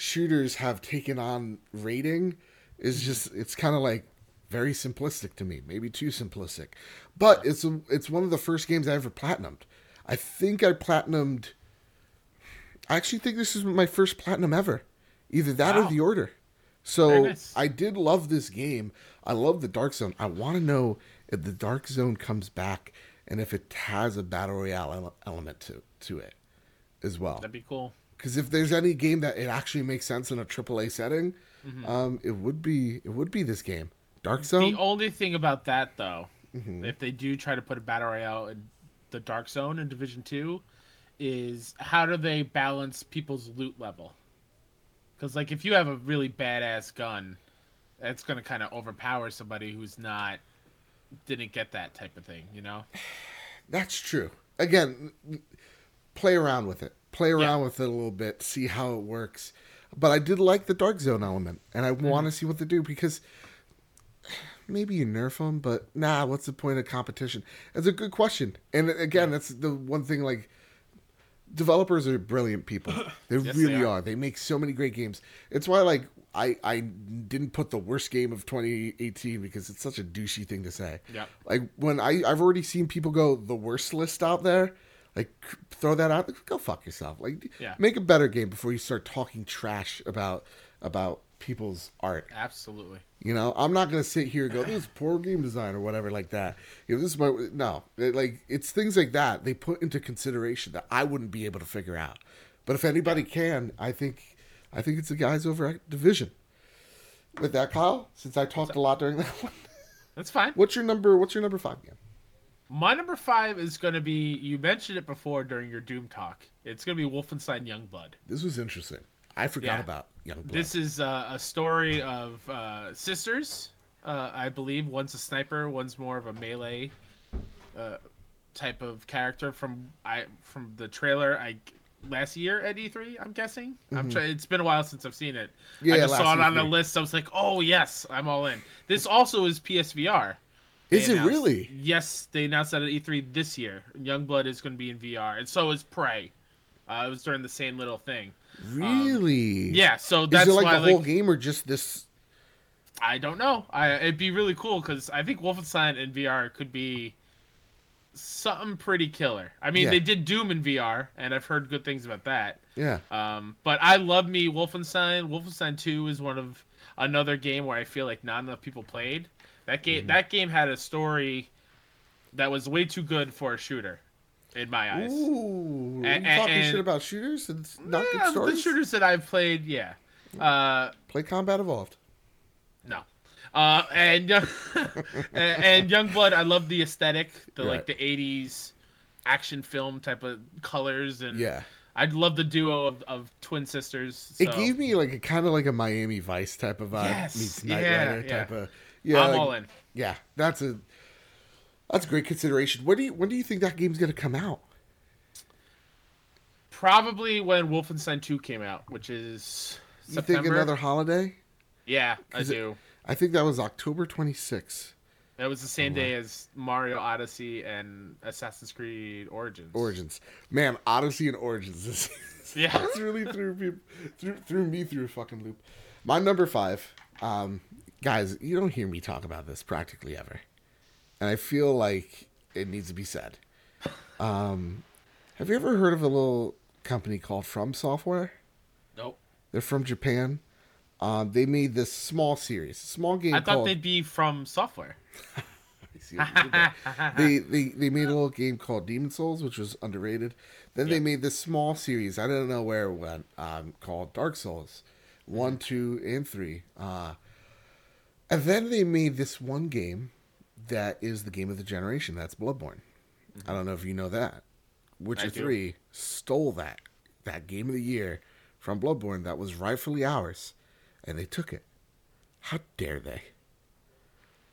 shooters have taken on raiding is mm-hmm. just it's kind of like very simplistic to me, maybe too simplistic. But it's a, it's one of the first games I ever platinumed. I think I platinumed. I actually think this is my first platinum ever, either that Wow. or the order. So nice. I did love this game. I love the Dark Zone. I want to know if the Dark Zone comes back and if it has a battle royale ele- element to to it as well. That'd be cool. Because if there's any game that it actually makes sense in a AAA setting, um, it would be it would be this game, Dark Zone. The only thing about that, though, Mm-hmm. if they do try to put a battle royale in the Dark Zone in Division Two, is how do they balance people's loot level? Because like if you have a really badass gun, that's gonna kind of overpower somebody who's not didn't get that type of thing, you know? That's true. Again, play around with it. Play around with it a little bit, see how it works. But I did like the Dark Zone element, and I mm-hmm. want to see what they do because maybe you nerf them, but nah, what's the point of competition? That's a good question. And again, that's the one thing like developers are brilliant people. They Yes, really they are. are. They make so many great games. It's why like I I didn't put the worst game of 2018 because it's such a douchey thing to say. Yeah. Like when I I've already seen people go the worst list out there. Like throw that out. Go fuck yourself. Like Yeah. make a better game before you start talking trash about about people's art. Absolutely. You know, I'm not gonna sit here and go, "This is poor game design" or whatever like that. You know, this is my no. It, like it's things like that they put into consideration that I wouldn't be able to figure out. But if anybody can, I think, I think it's the guys over at Division. With that, Kyle, since I talked a lot during that one, That's fine. what's your number? What's your number five game? My number five is gonna be you mentioned it before during your Doom talk. It's gonna be Wolfenstein Youngblood. This was interesting. I forgot Yeah. about Youngblood. This is uh, a story of uh, sisters, uh, I believe. One's a sniper, one's more of a melee uh, type of character from I from the trailer. I last year at E3, I'm guessing. I'm try- It's been a while since I've seen it. Mm-hmm. Yeah, I just saw it on the E3. list. I was like, oh yes, I'm all in. This also is PSVR. Is it really? Yes, they announced that at E3 this year. Youngblood is going to be in VR, and so is Prey. Uh, it was during the same little thing. Really? Yeah, so that's Is it like why the like, whole game or just this? I don't know. I it'd be really cool because I think Wolfenstein in VR could be something pretty killer. I mean, Yeah. they did Doom in VR, and I've heard good things about that. Yeah. Um, but I love me Wolfenstein. Wolfenstein Two is one of another game where I feel like not enough people played. That game Mm-hmm. that game had a story that was way too good for a shooter, in my eyes. Ooh, A- you talking and- shit about shooters and it's not Yeah, good the shooters that I've played, yeah. Uh, Play Combat Evolved. No. Uh, and and, and Youngblood, I love the aesthetic, the Right. like the '80s action film type of colors, and Yeah. I'd love the duo of, of twin sisters. It gave me like a kind of like a Miami Vice type of vibe Yes, meets Knight yeah, Rider yeah. type of yeah. I'm like- all in. Yeah, that's a that's a great consideration. When do you when do you think that game's gonna come out? Probably when Wolfenstein 2 came out, which is You September. think another holiday? Yeah, I 'Cause it- do. I think that was October 26th. That was the same day as Mario Odyssey and Assassin's Creed Origins. Origins. Man, Odyssey and Origins. This, Yeah. this really threw me threw, threw me through a fucking loop. My number five, um, guys, you don't hear me talk about this practically ever, and I feel like it needs to be said. Um, have you ever heard of a little company called From Software? Nope. They're from Japan. Um, they made this small series, small game I thought called. they'd be from software. see what you did there. they, they they made a little game called Demon's Souls, which was underrated. Then they made this small series. I don't know where it went. Um, called Dark Souls, one, two, and three. Uh, and then they made this one game that is the game of the generation. That's Bloodborne. Mm-hmm. I don't know if you know that. Witcher three stole that that game of the year from Bloodborne that was rightfully ours, and they took it. How dare they?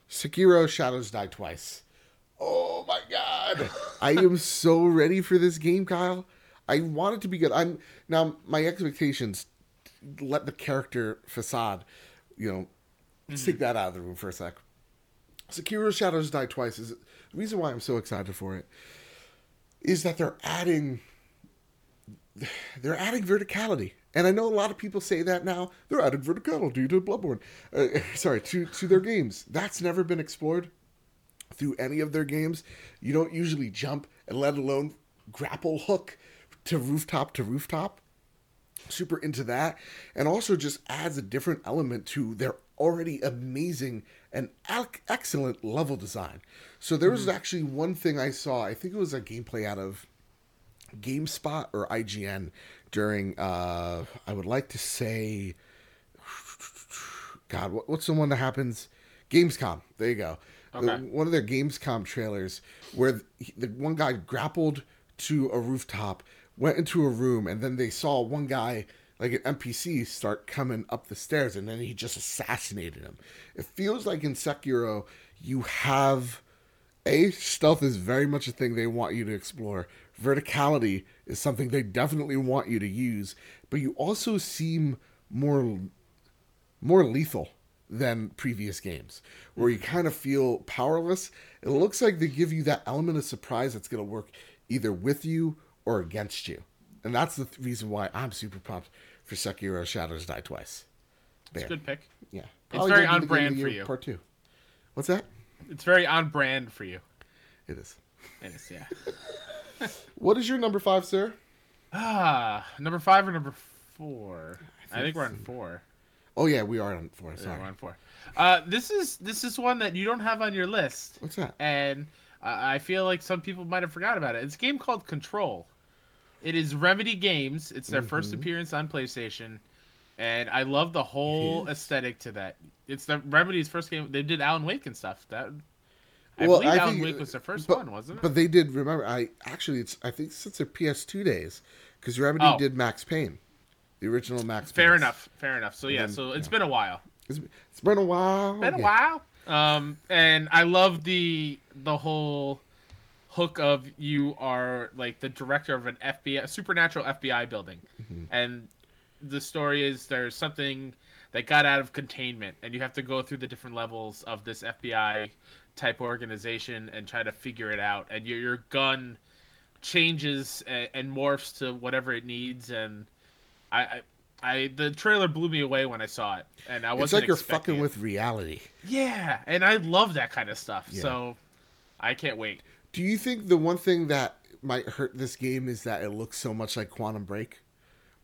Sekiro Shadows Die Twice. Oh my god. I am so ready for this game, Kyle. I want it to be good. I'm now my expectations let the character facade, you know, stick that out of the room for a sec. Sekiro Shadows Die Twice is the reason why I'm so excited for it is that they're adding they're adding verticality. And I know a lot of people say that now. They're adding verticality to Bloodborne. Uh, sorry, to, to their games. That's never been explored through any of their games. You don't usually jump and let alone grapple hook to rooftop to rooftop. Super into that. And also just adds a different element to their already amazing and ac- excellent level design. So there was actually one thing I saw, I think it was a gameplay out of GameSpot or IGN during uh I would like to say God, what, what's the one that happens? Gamescom. There you go. Okay. one of their Gamescom trailers where the one guy grappled to a rooftop, went into a room, and then they saw one guy like an NPC start coming up the stairs, and then he just assassinated him. It feels like in Sekiro you have a stealth is very much a thing they want you to explore. Verticality is something they definitely want you to use, but you also seem more more lethal than previous games, where you kind of feel powerless. It looks like they give you that element of surprise that's going to work either with you or against you, and that's the th- reason why I'm super pumped for Sekiro: Shadows Die Twice. It's a good pick. Yeah, It's very gonna be the game on brand for you. Part two. What's that? It's very on brand for you. It is. It is, yeah. What is your number five, sir? Ah, number five or number four? I think we're on four. Oh yeah, we are on four. Yeah, Sorry. we're on four. Uh, this is this is one that you don't have on your list, What's that? and I I feel like some people might have forgot about it. It's a game called Control. It is Remedy Games. It's their first Mm-hmm. appearance on PlayStation, and I love the whole aesthetic to that. It's the Remedy's first game. They did Alan Wake and stuff. That I Well, believe I Alan think- Wake was their first but, one, wasn't it? But they did remember. I actually, it's I think since their PS2 days, because Remedy Oh. did Max Payne, the original Max. Payne. Fair Paynes. enough. Fair enough. So yeah, then, so it's yeah. been a while. It's, it's been a while. been a while. Um, and I love the the whole hook of you are like the director of an FBI supernatural FBI building, mm-hmm. and the story is there's something that got out of containment, and you have to go through the different levels of this FBI type organization and try to figure it out, and your your gun changes and, and morphs to whatever it needs, and I. I I, the trailer blew me away when I saw it, and I wasn't. It's like you're fucking it. with reality. Yeah, and I love that kind of stuff. Yeah. So I can't wait. Do you think the one thing that might hurt this game is that it looks so much like Quantum Break?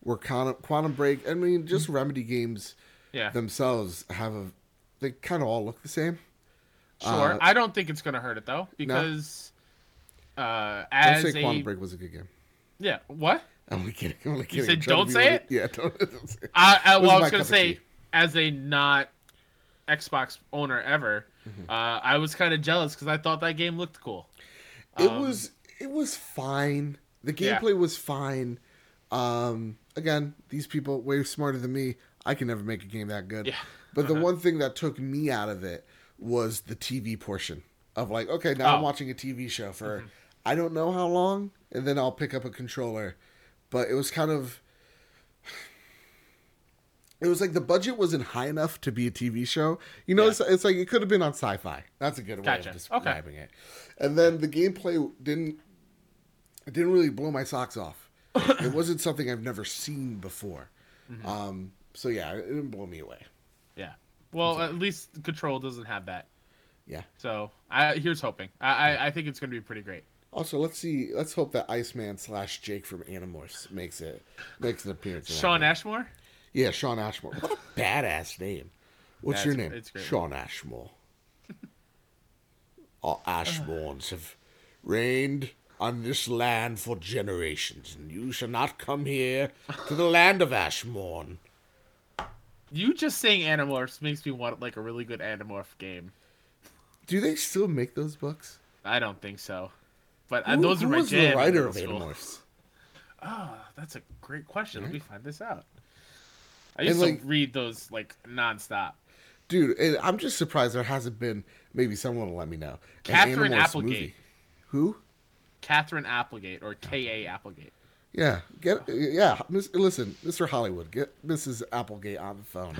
Where Quantum, Quantum Break, I mean, just Remedy games Yeah, themselves have a, they kind of all look the same. sure. uh, I don't think it's gonna hurt it though, because uh, as Don't say a Quantum Break was a good game. yeah, what? I'm only kidding. I'm only kidding. said trying to don't say it? Yeah, don't, don't say it. I, I, was well, I was gonna say tea. as a not Xbox owner ever, Mm-hmm. uh, I was kind of jealous because I thought that game looked cool. It Um, was it was fine. The Yeah. gameplay was fine. Um, again, these people way smarter than me. I can never make a game that good. Yeah. But Uh-huh. the one thing that took me out of it was the TV portion of like, okay, now I'm Oh. Mm-hmm. watching a TV show for I don't know how long, and then I'll pick up a controller. But it was kind of it was like the budget wasn't high enough to be a TV show. You know, Yeah. it's, it's like it could have been on sci-fi. That's a good way Gotcha. of Okay. describing it. And then the gameplay didn't it didn't really blow my socks off. it wasn't something I've never seen before. Mm-hmm. Um, so yeah, it didn't blow me away. Yeah. Well, at least Control doesn't have that. Yeah. So I here's hoping. I I, I think it's gonna be pretty great. Also, let's see. Let's hope that Iceman slash Jake from Animorphs makes it makes an appearance. Shawn. Ashmore. Yeah, Shawn Ashmore. What a badass name. What's Yeah, your name? Shawn Ashmore. Our Ashbournes have reigned on this land for generations, and you shall not come here to the land of Ashmorn. You just saying Animorphs makes me want like a really good Animorph game. Do they still make those books? I don't think so, but uh, Who- those are who my was jam. the writer of. Animorphs? Oh, that's a great question. Let me find this out. I And, used like- to read those like nonstop. Dude, and I'm just surprised there hasn't been. Maybe someone will let me know. Katherine Applegate. Who? Katherine Applegate or K. A. Applegate. Yeah, get yeah. Miss, listen, Mr. Hollywood, get Mrs. Applegate on the phone,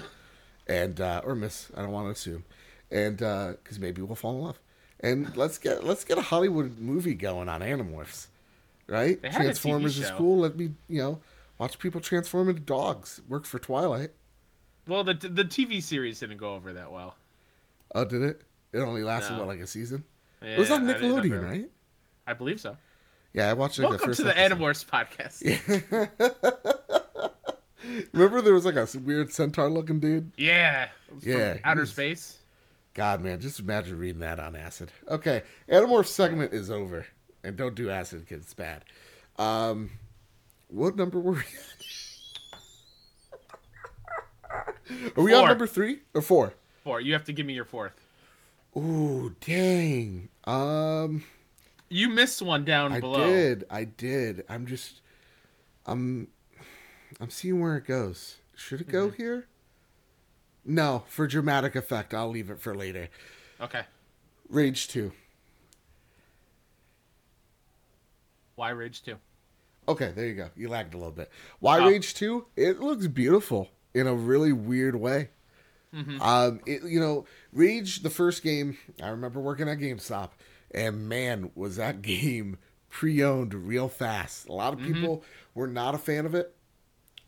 and uh, or Miss, I don't want to assume, and because maybe we'll fall in love, and let's get let's get a Hollywood movie going on Animorphs, right? They had a TV Transformers is cool. Let me you know watch people transform into dogs. Worked for Twilight. Well, the the TV series didn't go over that well. Oh, did it? It only lasted No. what like a season. Yeah, it was on I Nickelodeon, ever- right? I believe so. Yeah, I watched like, the Welcome first to the episode. Animorphs podcast. Yeah. Remember there was like a weird centaur looking dude. Yeah. Yeah, Outer he's- space. God, man, just imagine reading that on acid. Okay, Animorph segment is over, and don't do acid, kids. It's bad. Um, what number were we? At? Are we on number three or four? Four. You have to give me your fourth. Ooh, dang. Um, You missed one down I below. I did, I did. I'm just, I'm, I'm seeing where it goes. Should it go here? No, for dramatic effect, I'll leave it for later. Okay. Rage two. Why Rage 2? Okay, there you go. You lagged a little bit. Why Oh. Rage 2? It looks beautiful in a really weird way. Um, it, you know, Rage, the first game, I remember working at GameStop, and man, was that game pre-owned real fast. A lot of people were not a fan of it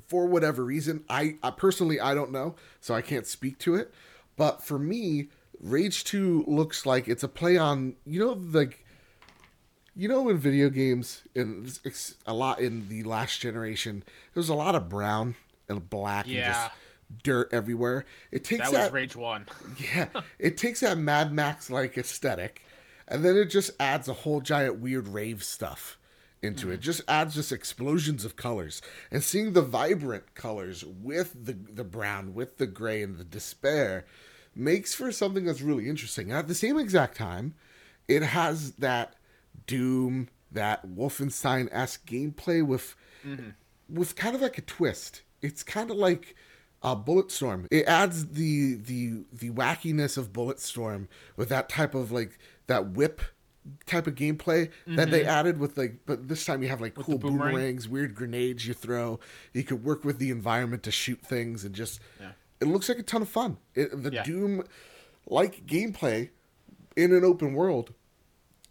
for whatever reason. I, I personally, I don't know, so I can't speak to it. But for me, Rage 2 looks like it's a play on, you know, like you know, in video games, and a lot in the last generation, there was a lot of brown and black and just dirt everywhere. It takes That that, was Rage 1. yeah, it takes that Mad Max like aesthetic, and then it just adds a whole giant weird rave stuff into it. Mm. Just adds just explosions of colors, and seeing the vibrant colors with the the brown, with the gray, and the despair makes for something that's really interesting. And at the same exact time, it has that Doom, that Wolfenstein esque gameplay with with kind of like a twist. It's kind of like uh, Bulletstorm. It adds the the the wackiness of Bulletstorm with that type of like that whip type of gameplay that they added with like but this time you have like cool boomerang? boomerangs weird grenades you throw you could work with the environment to shoot things and just Yeah. it looks like a ton of fun it, the Yeah. doom like gameplay in an open world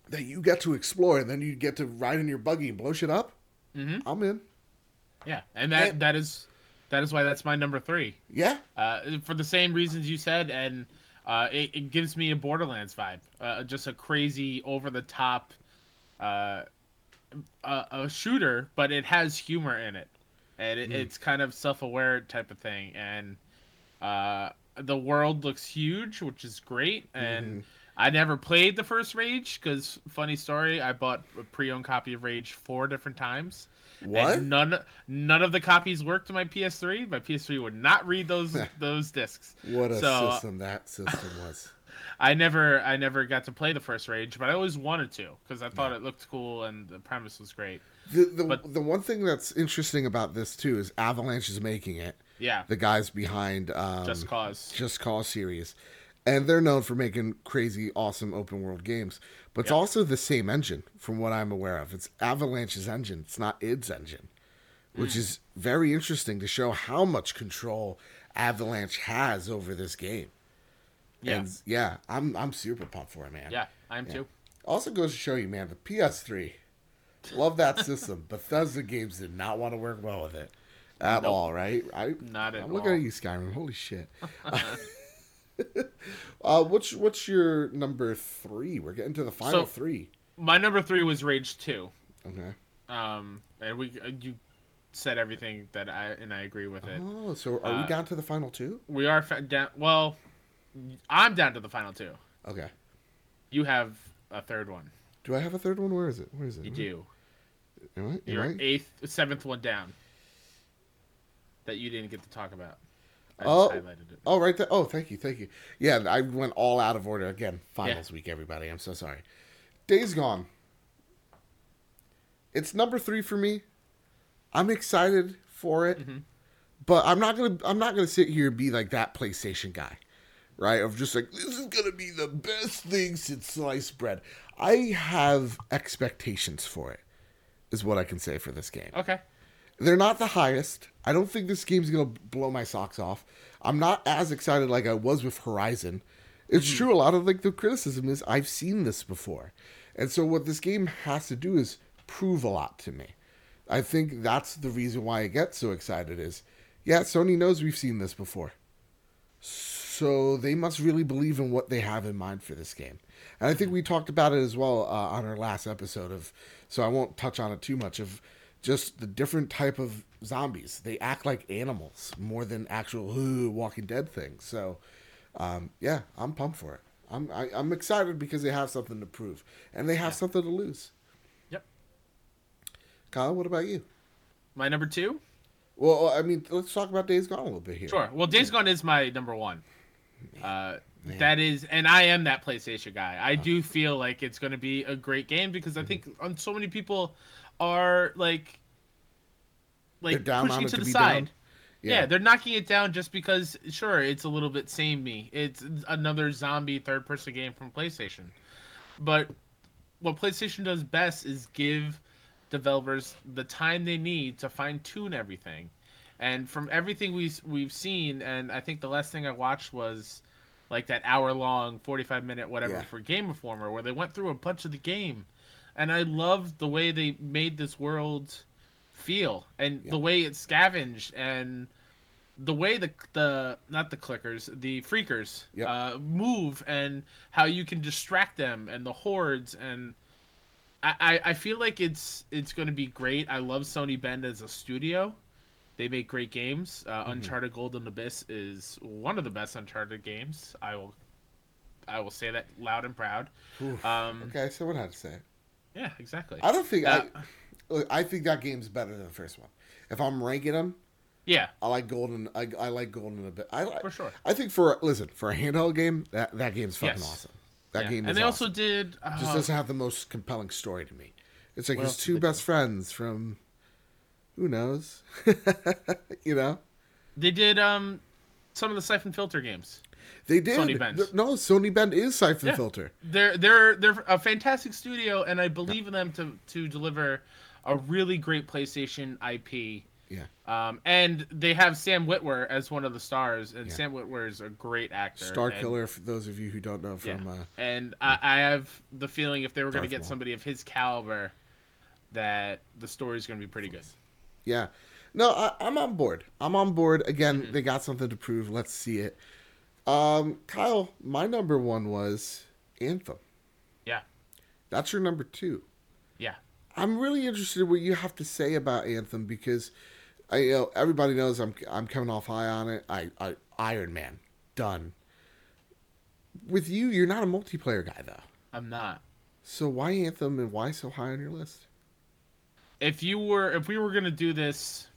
that you get to explore and then you get to ride in your buggy and blow shit up Mm-hmm. i'm in Yeah. And that And- that is that is why that's my number 3. yeah Uh, for the same reasons you said and uh, it, it gives me a Borderlands vibe. Uh, just a crazy over the top uh, a, a shooter, but it has humor in it. And it, it's kind of self-aware type of thing and uh, the world looks huge, which is great and I never played the first Rage because funny story, I bought a pre-owned copy of Rage four different times. What? And none none of the copies worked on my PS3. My PS3 would not read those those discs. what a so system that system was I never I never got to play the first Rage, but I always wanted to because I thought it looked cool and the premise was great. the the, But- the one thing that's interesting about this too is avalanche is making it Yeah, the guys behind um, Just Cause. Just Cause series, and they're known for making crazy, awesome open world games. But it's also the same engine, from what I'm aware of. It's Avalanche's engine. It's not id's engine, which hmm. is very interesting to show how much control Avalanche has over this game. Yeah, And yeah, I'm I'm super pumped for it, man. yeah, I am too. Also goes to show you, man, the PS3. Love that system. Bethesda games did not want to work well with it at Nope. all, right? I, Not at I'm looking at you, Skyrim. Holy shit. uh, what's what's your number three? We're getting to the final So- three. My number three was Rage Two. Okay. Um, and we uh, you said everything that I and I agree with it. Oh, so are we Uh, down to the final two? We are fa- down. Well, I'm down to the final two. Okay. You have a third one. Do I have a third one? Where is it? Where is it? You do. Am I? Am Your I? eighth, seventh one down. That you didn't get to talk about. I Oh. Oh, right there. Oh, thank you, thank you. Yeah, I went all out of order again. Finals week, everybody. I'm so sorry. Days Gone. It's number three for me. I'm excited for it, but I'm not gonna. I'm not gonna sit here and be like that PlayStation guy, right? Of just like this is gonna be the best thing since sliced bread. I have expectations for it. Is what I can say for this game. Okay. They're not the highest. I don't think this game's gonna blow my socks off. I'm not as excited like I was with Horizon. It's true. A lot of like the criticism is I've seen this before, and so what this game has to do is prove a lot to me. I think that's the reason why I get so excited. Is yeah, Sony knows we've seen this before, so they must really believe in what they have in mind for this game. And I think we talked about it as well uh, on our last episode of. So I won't touch on it too much of just the different type of zombies. They act like animals more than actual "Ooh, Walking Dead things. So, um, yeah, I'm pumped for it. I'm I, I'm excited because they have something to prove and they have something to lose. Yep. Kyle, what about you? My number two. Well, I mean, let's talk about Days Gone a little bit here. Sure. Well, Days Gone is my number one. Uh, that is, and I am that PlayStation guy. I do feel like it's going to be a great game because I think on so many people are like, like pushing it to the side. down. Yeah. Yeah. they're knocking it down just because, sure, it's a little bit samey. It's another zombie third person game from PlayStation. But what PlayStation does best is give developers the time they need to fine tune everything. And from everything we've we've seen, and I think the last thing I watched was like that hour long, forty five minute whatever Yeah. for Game Informer, where they went through a bunch of the game, and I loved the way they made this world feel and Yeah. the way it scavenged and the way the the not the clickers the freakers Yep. uh, move and how you can distract them and the hordes and I, I, I feel like it's it's going to be great. I love Sony Bend as a studio. They make great games. Uh, Mm-hmm. Uncharted Golden Abyss is one of the best Uncharted games. I will I will say that loud and proud. Oof. Um, Okay, so what I had to say. Yeah, exactly. I don't think Uh, I. look, I think that game's better than the first one. If I'm ranking them, yeah, I like Golden. I, I like Golden a bit. I like for sure. I think for listen for a handheld game, that that game's fucking Yes. awesome. That Yeah. game is and they awesome. also did. Uh, just doesn't have the most compelling story to me. It's like his two they best friends from who knows, you know. they did um some of the Siphon Filter games. They did. Sony Bend. No, Sony Bend is Siphon Yeah. Filter. They're they're they're a fantastic studio, and I believe in them to to deliver a really great PlayStation IP. Yeah. Um, and they have Sam Witwer as one of the stars, and Yeah. Sam Witwer is a great actor. Star and, Killer, for those of you who don't know Yeah. from. Uh, and I, I have the feeling if they were going to get Maul. somebody of his caliber, that the story is going to be pretty good. yeah. No, I, I'm on board. I'm on board. Again, Mm-hmm. they got something to prove. Let's see it. Um, Kyle, my number one was Anthem. Yeah, That's your number two. yeah, I'm really interested in what you have to say about Anthem because I you know everybody knows I'm I'm coming off high on it. I, I Iron Man done. With you, you're not a multiplayer guy though. I'm not. So why Anthem and why so high on your list? If you were, if we were going to do this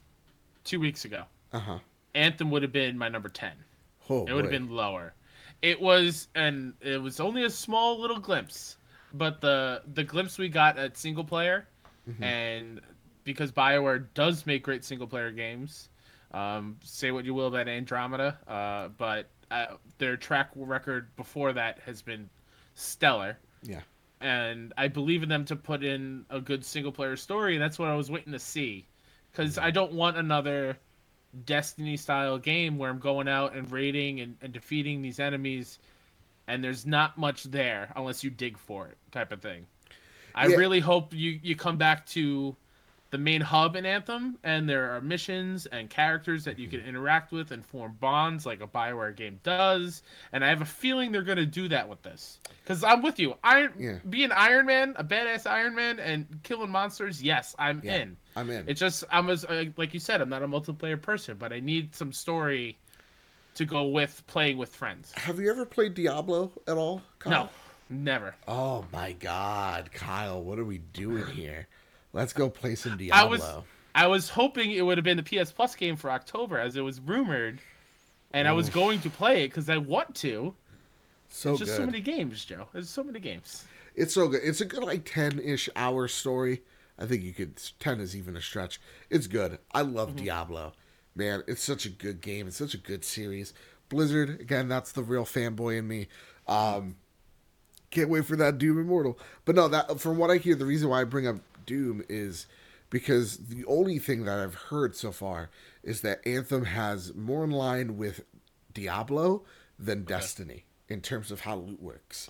two weeks ago, Uh huh. Anthem would have been my number ten. Oh, It would have been lower. It was, and it was only a small little glimpse, but the the glimpse we got at single player, Mm-hmm. and because Bioware does make great single player games, um, say what you will about Andromeda, uh, but uh, their track record before that has been stellar, Yeah. and I believe in them to put in a good single player story, and that's what I was waiting to see, because I don't want another Destiny style game where I'm going out and raiding and, and defeating these enemies, and there's not much there unless you dig for it, type of thing. I Yeah. really hope you you come back to the main hub in Anthem, and there are missions and characters that you can mm-hmm. interact with and form bonds like a Bioware game does. And I have a feeling they're going to do that with this. Because I'm with you. Iron, Yeah. being Iron Man, a badass Iron Man, and killing monsters, yes, I'm Yeah. in. I'm in. It's just I'm as like you said, I'm not a multiplayer person, but I need some story to go with playing with friends. Have you ever played Diablo at all? Kyle? No, Never. Oh my God, Kyle, what are we doing here? Let's go play some Diablo. I was I was hoping it would have been the PS Plus game for October, as it was rumored, and I was going to play it because I want to. so It's just good. so many games, Joe. There's so many games. It's so good. It's a good like ten ish hour story. I think you could ten is even a stretch. It's good. I love Mm-hmm. Diablo. Man, it's such a good game. It's such a good series. Blizzard, again, that's the real fanboy in me. Um can't wait for that Doom Immortal. But no, that from what I hear, the reason why I bring up Doom is because the only thing that I've heard so far is that Anthem has more in line with Diablo than Destiny in terms of how loot works.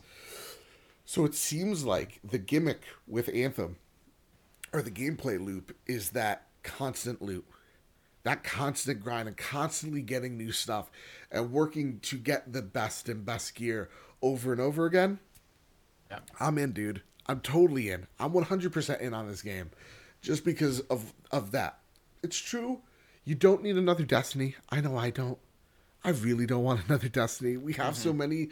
So it seems like the gimmick with Anthem or the gameplay loop is that constant loop, that constant grind, and constantly getting new stuff and working to get the best and best gear over and over again. Yeah. I'm in, dude. I'm totally in. I'm 100% in on this game just because of of that. It's true. You don't need another Destiny. I know I don't. I really don't want another Destiny. We have so mm-hmm. many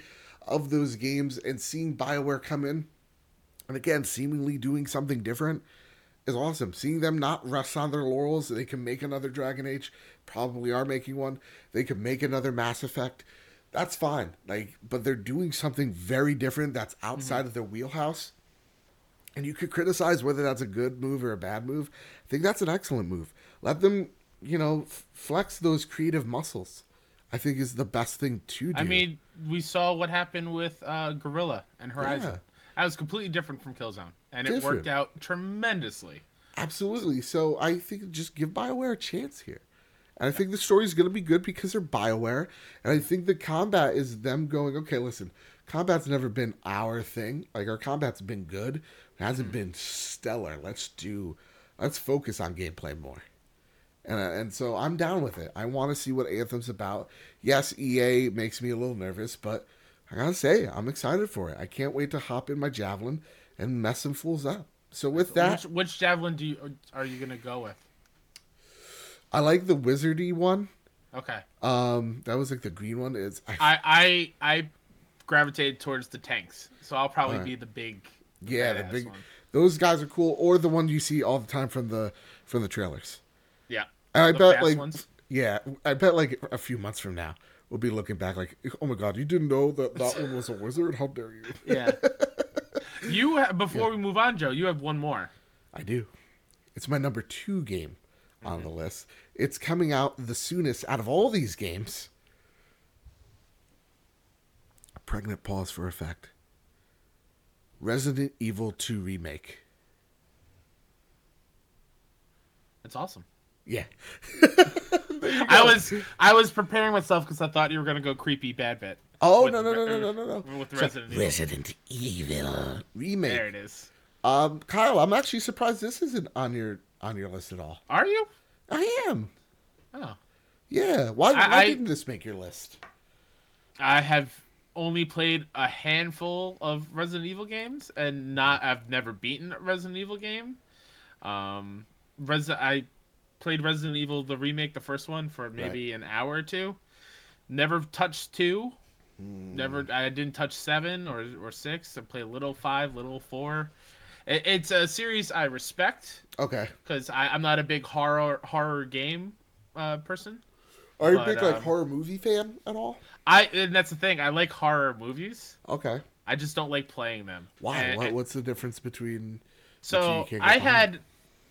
of those games and seeing BioWare come in and again seemingly doing something different is awesome. Seeing them not rest on their laurels, they can make another Dragon Age, probably are making one. They could make another Mass Effect. That's fine. Like, but they're doing something very different that's outside of their wheelhouse. And you could criticize whether that's a good move or a bad move. I think that's an excellent move. Let them, you know, f- flex those creative muscles. I think is the best thing to do. I mean, we saw what happened with uh, Guerrilla and Horizon. Yeah. That was completely different from Killzone, and it worked out tremendously. Absolutely. So I think just give BioWare a chance here. And I think the story is going to be good because they're BioWare. And I think the combat is them going, okay, listen, combat's never been our thing. Like, our combat's been good, it hasn't been stellar. Let's do, let's focus on gameplay more. And, uh, and so I'm down with it. I want to see what Anthem's about. Yes, EA makes me a little nervous, but I gotta say, I'm excited for it. I can't wait to hop in my Javelin and mess some fools up. So with that, which, which javelin do you are you gonna go with? I like the wizardy one. Okay, Um, that was like the green one. Is I, I I I gravitated towards the tanks, so I'll probably Alright. be the big. yeah, the big. one. Those guys are cool, or the one you see all the time from the from the trailers. Yeah, And I bet like, ones? yeah, I bet like a few months from now we'll be looking back like, oh my god, you didn't know that that one was a wizard? How dare you? yeah. you before we move on, Joe, you have one more. I do. It's my number two game on the mm-hmm. list. It's coming out the soonest out of all these games. Pregnant pause for effect. Resident Evil 2 Remake. That's awesome. Yeah. I was I was preparing myself because I thought you were gonna go creepy bad bit. Oh, with no, no, no, no, no, no, no. With So- Resident Evil. Resident Evil Remake. There it is. Um, Kyle, I'm actually surprised this isn't on your on your list at all. Are you? I am. Oh, Yeah. Why, I- why I- didn't this make your list? I have only played a handful of Resident Evil games, and not I've never beaten a Resident Evil game. Um, Resi- I played Resident Evil the remake, the first one, for maybe an hour or two. Never touched two. Hmm. Never. I didn't touch seven or or six. I played little five, little four. It, it's a series I respect Okay. because I'm not a big horror horror game uh, person. Are you a But, big like um, horror movie fan at all? I and that's the thing. I like horror movies. Okay. I just don't like playing them. Why? And- what, what's the difference between? so you can't get I had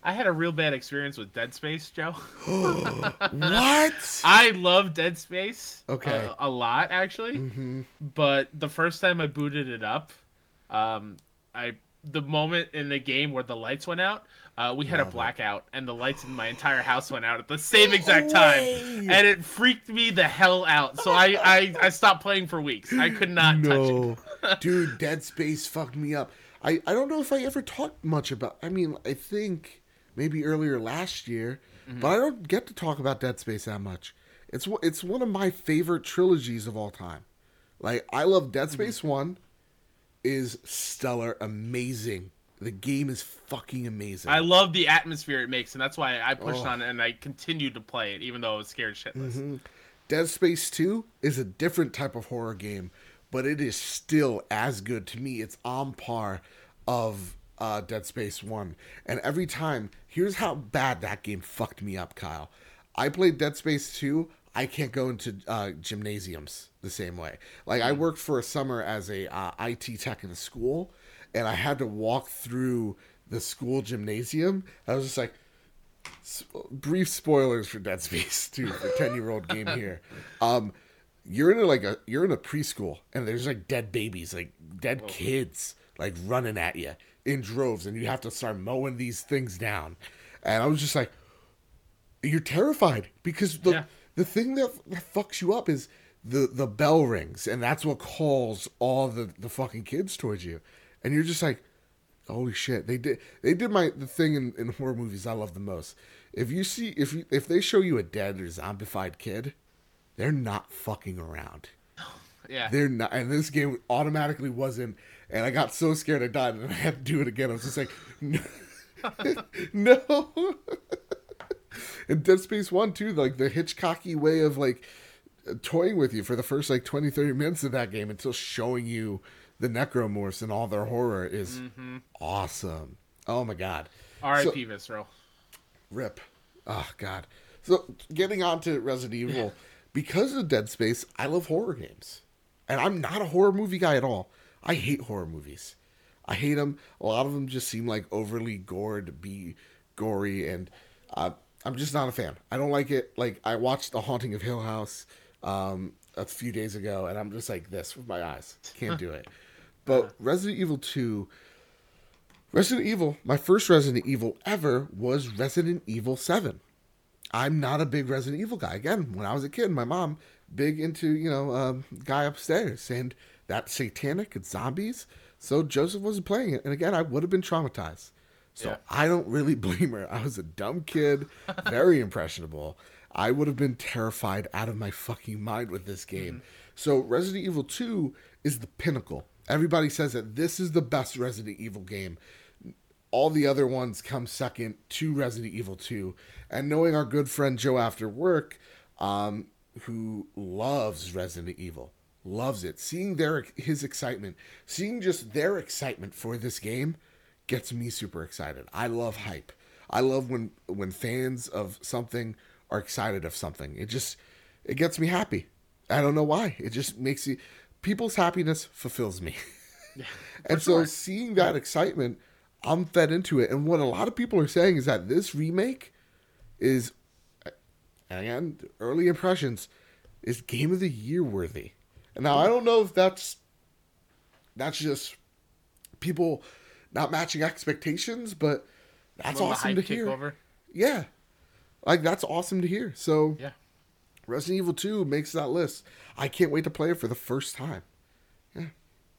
I had a real bad experience with Dead Space, Joe. what? I love Dead Space. Okay. uh, a lot actually. hmm But the first time I booted it up, um, I the moment in the game where the lights went out, uh, we had a Love it. blackout and the lights in my entire house went out at the same exact time, and it freaked me the hell out. So I I, I stopped playing for weeks. I could not touch it. no, dude, Dead Space fucked me up. I I don't know if I ever talked much about. I mean, I think maybe earlier last year, Mm-hmm. but I don't get to talk about Dead Space that much. It's one- it's one of my favorite trilogies of all time. Like I love Dead Mm-hmm. Space One, is stellar, amazing. The game is fucking amazing. I love the atmosphere it makes, and that's why I pushed Oh. on it and I continued to play it, even though I was scared shitless. Mm-hmm. Dead Space 2 is a different type of horror game, but it is still as good to me. It's on par of uh, Dead Space 1. And every time, here's how bad that game fucked me up, Kyle. I played Dead Space 2. I can't go into uh, gymnasiums the same way. Like, I worked for a summer as a uh, IT tech in a school, and I had to walk through the school gymnasium. I was just like, s- brief spoilers for Dead Space 2, the 10 year old game here. Um, you're in a, like a you're in a preschool and there's like dead babies like dead kids like running at you in droves and you have to start mowing these things down and i was just like you're terrified because the Yeah. the thing that, that fucks you up is the the bell rings and that's what calls all the the fucking kids towards you and you're just like holy shit they did they did my the thing in, in horror movies i love the most if you see if you if they show you a dead or zombified kid they're not fucking around Yeah. they're not and this game automatically wasn't and i got so scared i died and i had to do it again i was just like no, no. and dead space 1 too like the hitchcocky way of like toying with you for the first like 20 30 minutes of that game until showing you the necromorphs and all their horror is mm-hmm. awesome oh my god R.I.P. Visceral. Rip. Oh God. So getting on to Resident Evil, because of Dead Space, I love horror games, and I'm not a horror movie guy at all. I hate horror movies. I hate them. A lot of them just seem like overly gored, be gory, and uh, I'm just not a fan. I don't like it. Like I watched The Haunting of Hill House um, a few days ago, and I'm just like this with my eyes. Can't do it. But Resident Evil Two. Resident Evil, my first Resident Evil ever was Resident Evil 7. I'm not a big Resident Evil guy. Again, when I was a kid, my mom, big into, you know, um, guy upstairs, and that satanic and zombies. So Joseph wasn't playing it. And again, I would have been traumatized. So Yeah. I don't really blame her. I was a dumb kid, very impressionable. I would have been terrified out of my fucking mind with this game. So Resident Evil 2 is the pinnacle. Everybody says that this is the best Resident Evil game all the other ones come second to Resident Evil 2. And knowing our good friend Joe after work, um, who loves Resident Evil, loves it, seeing their his excitement, seeing just their excitement for this game gets me super excited. I love hype. I love when when fans of something are excited of something. It just it gets me happy. I don't know why. It just makes you people's happiness fulfills me. and so sure. seeing that excitement, I'm fed into it. And what a lot of people are saying is that this remake is, and again, early impressions, is game of the year worthy. And now I don't know if that's that's just people not matching expectations, but that's awesome to hear. over. Yeah, like that's awesome to hear. So Yeah. Resident Evil 2 makes that list. I can't wait to play it for the first time. Yeah.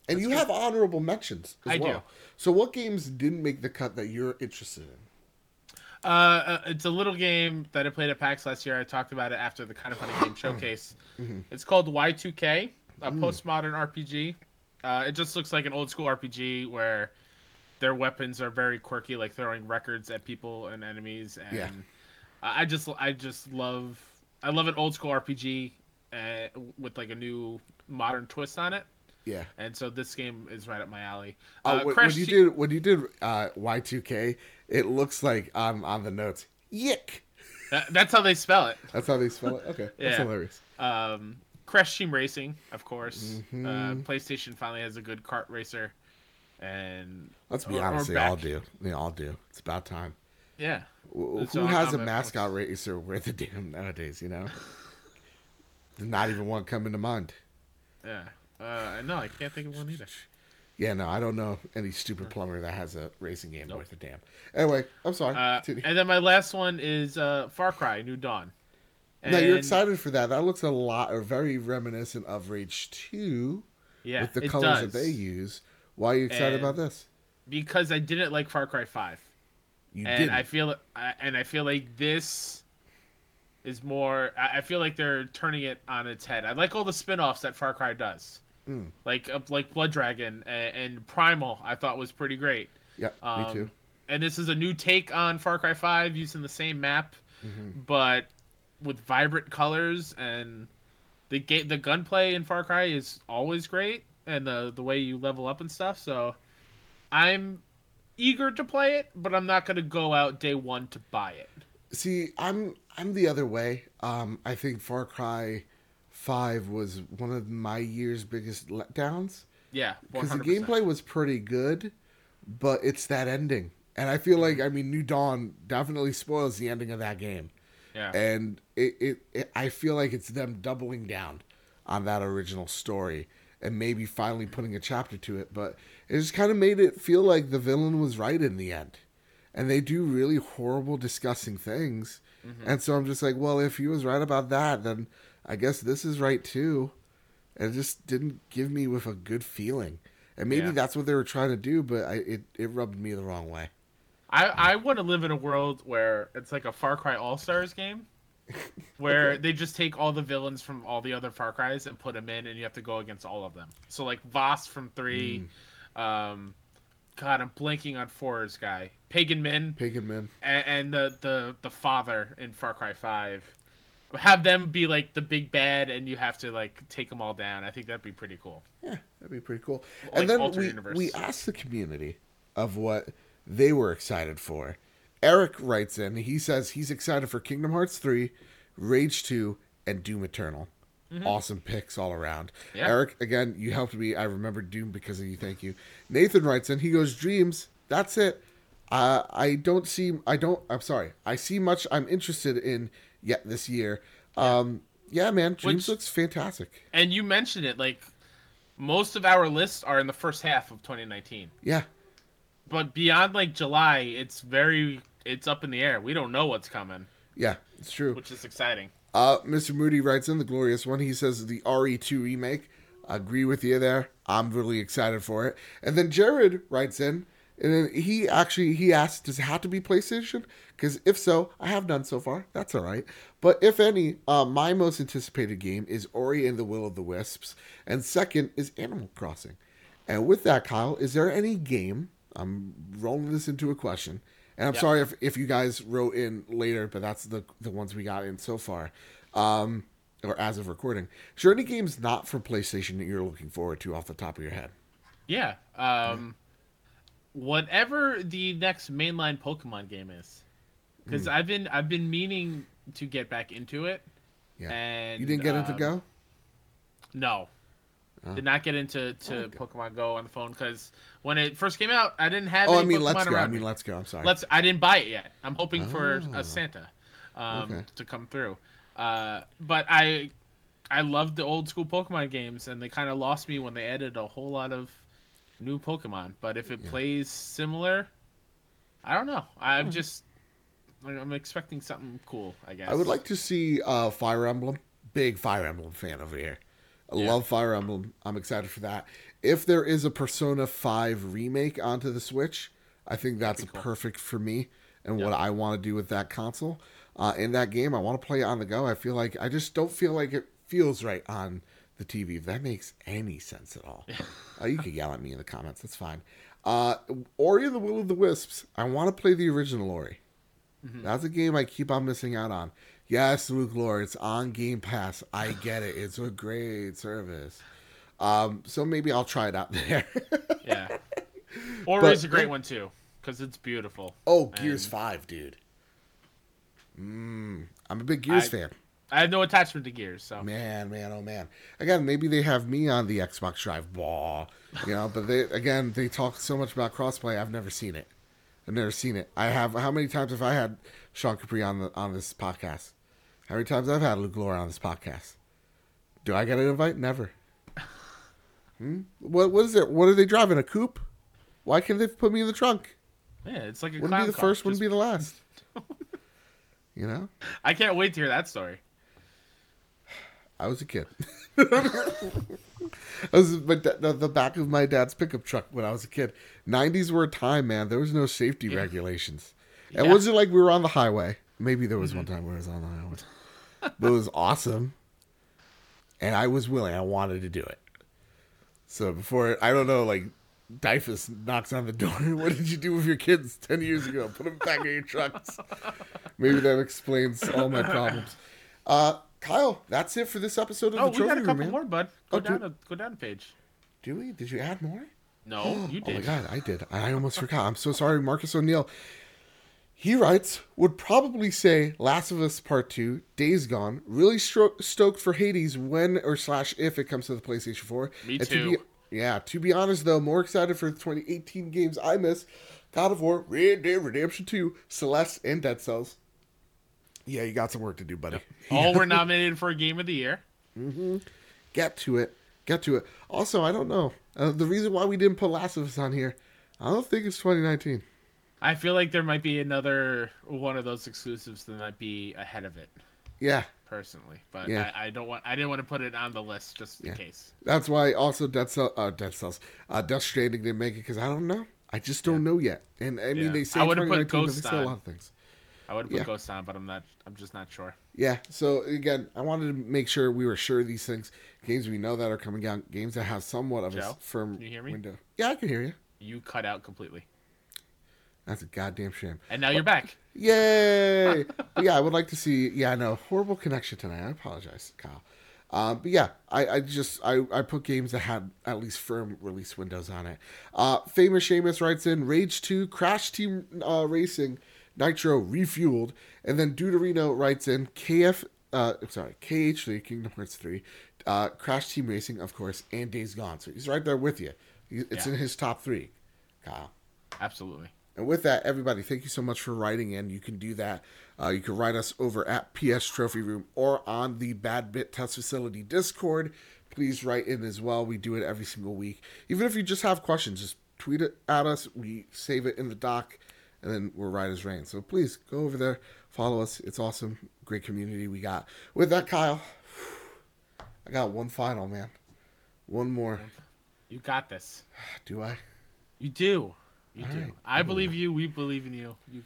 And you have honorable mentions as I well. do. So what games didn't make the cut that you're interested in? Uh, uh, it's a little game that I played at PAX last year. I talked about it after the Kind of Funny Game Showcase. Mm-hmm. It's called Y2K, a Mm. postmodern RPG. Uh, it just looks like an old school RPG where their weapons are very quirky, like throwing records at people and enemies. And Yeah. I just, I just love, I love an old school RPG uh, with like a new modern twist on it. Yeah. And so this game is right up my alley. Oh, Uh, when, when you Te- did when you did uh, Y2K, it looks like on on the notes, yick. Uh, that's how they spell it. That's how they spell it. Okay, yeah. that's hilarious. Um, Crash Team Racing, of course. Mm-hmm. Uh, PlayStation finally has a good kart racer, and Let's be or- or honest, they all do. They all do. It's about time. Yeah. So Who has I'm a mascot racer worth a damn nowadays? You know, There's not even one coming to mind. Yeah. Uh, no, I can't think of one either. Yeah, no, I don't know any stupid plumber that has a racing game worth a damn. Anyway, I'm sorry. Uh, and then my last one is uh, Far Cry New Dawn. Now you're excited for that. That looks a lot, or very reminiscent of Rage Two Yeah, with the colors does. that they use. Why are you excited And- about this? because I didn't like Far Cry Five, You and didn't. I feel and I feel like this is more. I feel like they're turning it on its head. I like all the spin-offs that Far Cry does, Mm. like uh, like Blood Dragon and, and Primal. I thought was pretty great. yeah, Um, me too. And this is a new take on Far Cry 5 using the same map, Mm-hmm. but with vibrant colors and the game the gunplay in Far Cry is always great, and the the way you level up and stuff. So I'm eager to play it, but I'm not gonna go out day one to buy it. See, I'm I'm the other way. Um, I think Far Cry Five was one of my year's biggest letdowns Yeah, because the gameplay was pretty good, but it's that ending, and I feel like I mean New Dawn definitely spoils the ending of that game, Yeah, and it, it, it I feel like it's them doubling down on that original story and maybe finally putting a chapter to it, but it just kind of made it feel like the villain was right in the end. And they do really horrible, disgusting things. Mm-hmm. And so I'm just like, well, if he was right about that, then I guess this is right too. And it just didn't give me with a good feeling. And maybe Yeah. that's what they were trying to do, but I, it, it rubbed me the wrong way. I I want to live in a world where it's like a Far Cry All Stars game, where they just take all the villains from all the other Far Cries and put them in, and you have to go against all of them. So like Vaas from three, um, God, I'm blanking on four's guy, Pagan Min, Pagan Man. and, and the the the father in Far Cry Five. Have them be like the big bad, and you have to like take them all down. I think that'd be pretty cool. Yeah, that'd be pretty cool. Like and then we, universe. we asked the community of what they were excited for. Eric writes in, he says he's excited for Kingdom Hearts 3, Rage 2, and Doom Eternal. Awesome picks all around. Mm-hmm. Yeah. Eric, again, you helped me. I remember Doom because of you. Thank you. Nathan writes in, he goes, Dreams, that's it. Uh, I don't see, I don't, I'm sorry. I see much I'm interested in yet this year. Um, yeah, man, Dreams Which- looks fantastic. And you mentioned it, like most of our lists are in the first half of 2019. Yeah. but beyond like July, it's very it's up in the air. We don't know what's coming, Yeah, it's true. which is exciting. Uh, Mr. Moody writes in the glorious one. He says the RE2 remake. I agree with you there. I'm really excited for it. And then Jared writes in, and then he actually he asked, "Does it have to be PlayStation? Because if so, I have none so far. That's all right. But if any, uh, my most anticipated game is Ori and the Will of the Wisps, and second is Animal Crossing. And with that, Kyle, is there any game? I'm rolling this into a question, and I'm Yeah. sorry if, if you guys wrote in later, but that's the the ones we got in so far, um, or as of recording. Is there any games not for PlayStation that you're looking forward to off the top of your head? Yeah. Um, whatever the next mainline Pokemon game is, because I've been I've been meaning to get back into it. Yeah, And you didn't get into um, Go. No. Oh. Did not get into to Okay. Pokemon Go on the phone because when it first came out, I didn't have. Oh, I any mean, Pokemon let's go. I mean, let's go. I'm sorry. Let's. I didn't buy it yet. I'm hoping for Oh. a Santa um, Okay. to come through. Uh, but I, I loved the old school Pokemon games, and they kind of lost me when they added a whole lot of new Pokemon. But if it plays similar, I don't know. I'm just. I'm expecting something cool. I guess. I would like to see uh, Fire Emblem. Big Fire Emblem fan over here. I Yeah. love Fire Emblem. I'm excited for that. If there is a Persona 5 remake onto the Switch, I think that's cool. perfect for me and Yeah. what I want to do with that console. Uh, in that game, I want to play it on the go. I feel like I just don't feel like it feels right on the TV. If that makes any sense at all, uh, you can yell at me in the comments. That's fine. Uh, Ori and the Will of the Wisps. I want to play the original Ori. That's a game I keep on missing out on. Yes, Luke Lord, it's on Game Pass. I get it. It's a great service. Um, so maybe I'll try it out there. Yeah. But- a great one too, because it's beautiful. oh, Gears And- 5, dude. Mm, I'm a big Gears I- fan. I have no attachment to Gears, so Man, man, oh man. Again, maybe they have me on the Xbox Drive ball, you know, but they again they talk so much about crossplay. I've never seen it. I've never seen it. I have how many times have I had Sean Capri on the on this podcast? How many times I've had Luke Laura on this podcast? Do I get an invite? Never. Hmm? What what is it? What are they driving? A coupe? Why can't they put me in the trunk? yeah, it's like a Wouldn't be the first, wouldn't be the last. you know? I can't wait to hear that story. I was a kid. I was my da- the, back of my dad's pickup truck when I was a kid. 90s were a time, man. There was no safety regulations. It Yeah. Mm-hmm. wasn't like we were on the highway. Maybe there was one time where I was on the highway. but it was awesome. And I was willing. I wanted to do it. So before, I don't know, like, DYFS knocks on the door. what did you do with your kids 10 years ago? Put them back in your trucks. Maybe that explains all my problems. Uh, Kyle, that's it for this episode of Oh, the we got a couple man. more, bud. Go Oh, down, do- a, go down a page. Do we? Did you add more? No, you Oh my god, I did. I almost forgot. I'm so sorry, Marcus O'Neill. He writes, would probably say Last of Us Part 2, Days Gone, really stro- stoked for Hades when or slash if it comes to the PlayStation 4. Me And too. To be, yeah, to be honest though, more excited for the 2018 games I miss. God of War, Red Dead Redemption 2, Celeste, and Dead Cells. Yeah, you got some work to do, buddy. All were nominated for a game of the year. Mm-hmm. Get to it. Get to it. Also, I don't know. Uh, the reason why we didn't put Last of Us on here, I don't think it's 2019. I feel like there might be another one of those exclusives that might be ahead of it, Yeah, personally. But Yeah. I, I don't want. I didn't want to put it on the list just in case. That's why also Dead Cell, uh, Dead Cells, uh, Death Stranding didn't make it because I don't know. I just don't know yet. And I mean, Yeah. they say I put 2019, but they Ghost say a lot of things. I would put Yeah. Ghost on, but I'm not. I'm just not sure. Yeah. So again, I wanted to make sure we were sure of these things. Games we know that are coming out. Games that have somewhat of a Joe, s- firm can you hear me? window. Yeah, I can hear you. You cut out completely, That's a goddamn shame. and now you're back. Yay! But yeah, I would like to see. Yeah, I know horrible connection tonight. I apologize, Kyle. Um, but yeah, I, I just I, I put games that had at least firm release windows on it. Uh, Famous Seamus writes in Rage Two, Crash Team uh, Racing, Nitro Refueled, and then Deuterino writes in KF. Uh, sorry, KH3, Kingdom Hearts 3, uh, Crash Team Racing, of course, and Days Gone. So he's right there with you. It's Yeah. in his top three, Kyle. Absolutely. And with that, everybody, thank you so much for writing in. You can do that. Uh, you can write us over at PS Trophy Room or on the Bad Bit Test Facility Discord. Please write in as well. We do it every single week. Even if you just have questions, just tweet it at us. We save it in the doc, and then we're right as rain. So please go over there, follow us. It's awesome. Great community we got. With that, Kyle, I got one final, man. One more. You got this. Do I? You do. You All do. right. I believe you. We believe in you. You.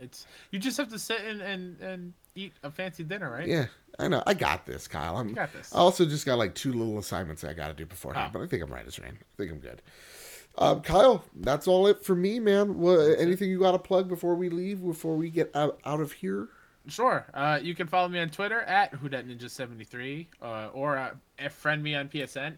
It's. You just have to sit and and, and eat a fancy dinner, right? Yeah, I know. I got this, Kyle. I'm, You got this. I also just got like two little assignments I got to do beforehand, Oh. but I think I'm right as rain. I think I'm good. Um, Kyle, that's all it for me, man. Anything you got to plug before we leave? Before we get out, out of here? Sure. Uh, you can follow me on Twitter at WhoDatNinja73 uh, or uh, friend me on PSN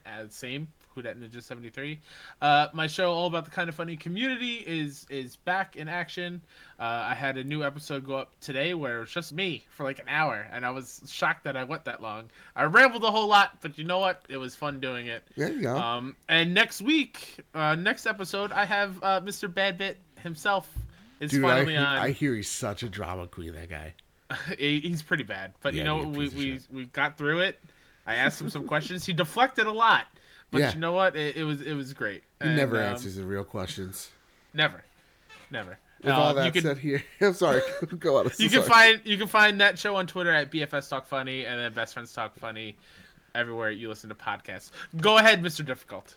at same WhoDatNinja73. Uh, my show, all about the kind of funny community, is is back in action. Uh, I had a new episode go up today where it was just me for like an hour, and I was shocked that I went that long. I rambled a whole lot, but you know what? It was fun doing it. There you go. Um, and next week, uh, next episode, I have uh, Mr. Badbit himself is Dude, I, finally he- on. I hear he's such a drama queen. That guy. He's pretty bad. But you know, we we, we got through it. I asked him some questions. He deflected a lot, but Yeah. you know what? It, it was it was great. He And, never um, answers the real questions. Never, never. With all Um, that you can said, here I'm sorry. go on. You can sorry. find you can find that show on Twitter at BFS Talk Funny and then Best Friends Talk Funny, everywhere you listen to podcasts. Go ahead, Mr. Difficult.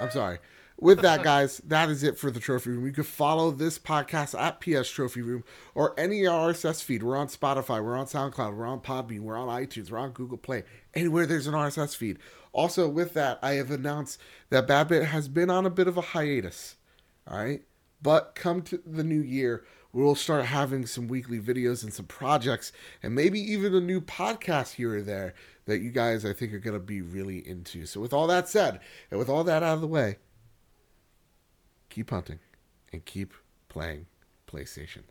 I'm sorry. With that, guys, that is it for the Trophy Room. You can follow this podcast at PS Trophy Room or any RSS feed. We're on Spotify, we're on SoundCloud, we're on Podbean, we're on iTunes, we're on Google Play, anywhere there's an RSS feed. Also, with that, I have announced that Bad Bit has been on a bit of a hiatus. All right. But come to the new year, we'll start having some weekly videos and some projects, and maybe even a new podcast here or there that you guys, I think, are going to be really into. So, with all that said, and with all that out of the way, keep hunting and keep playing PlayStation.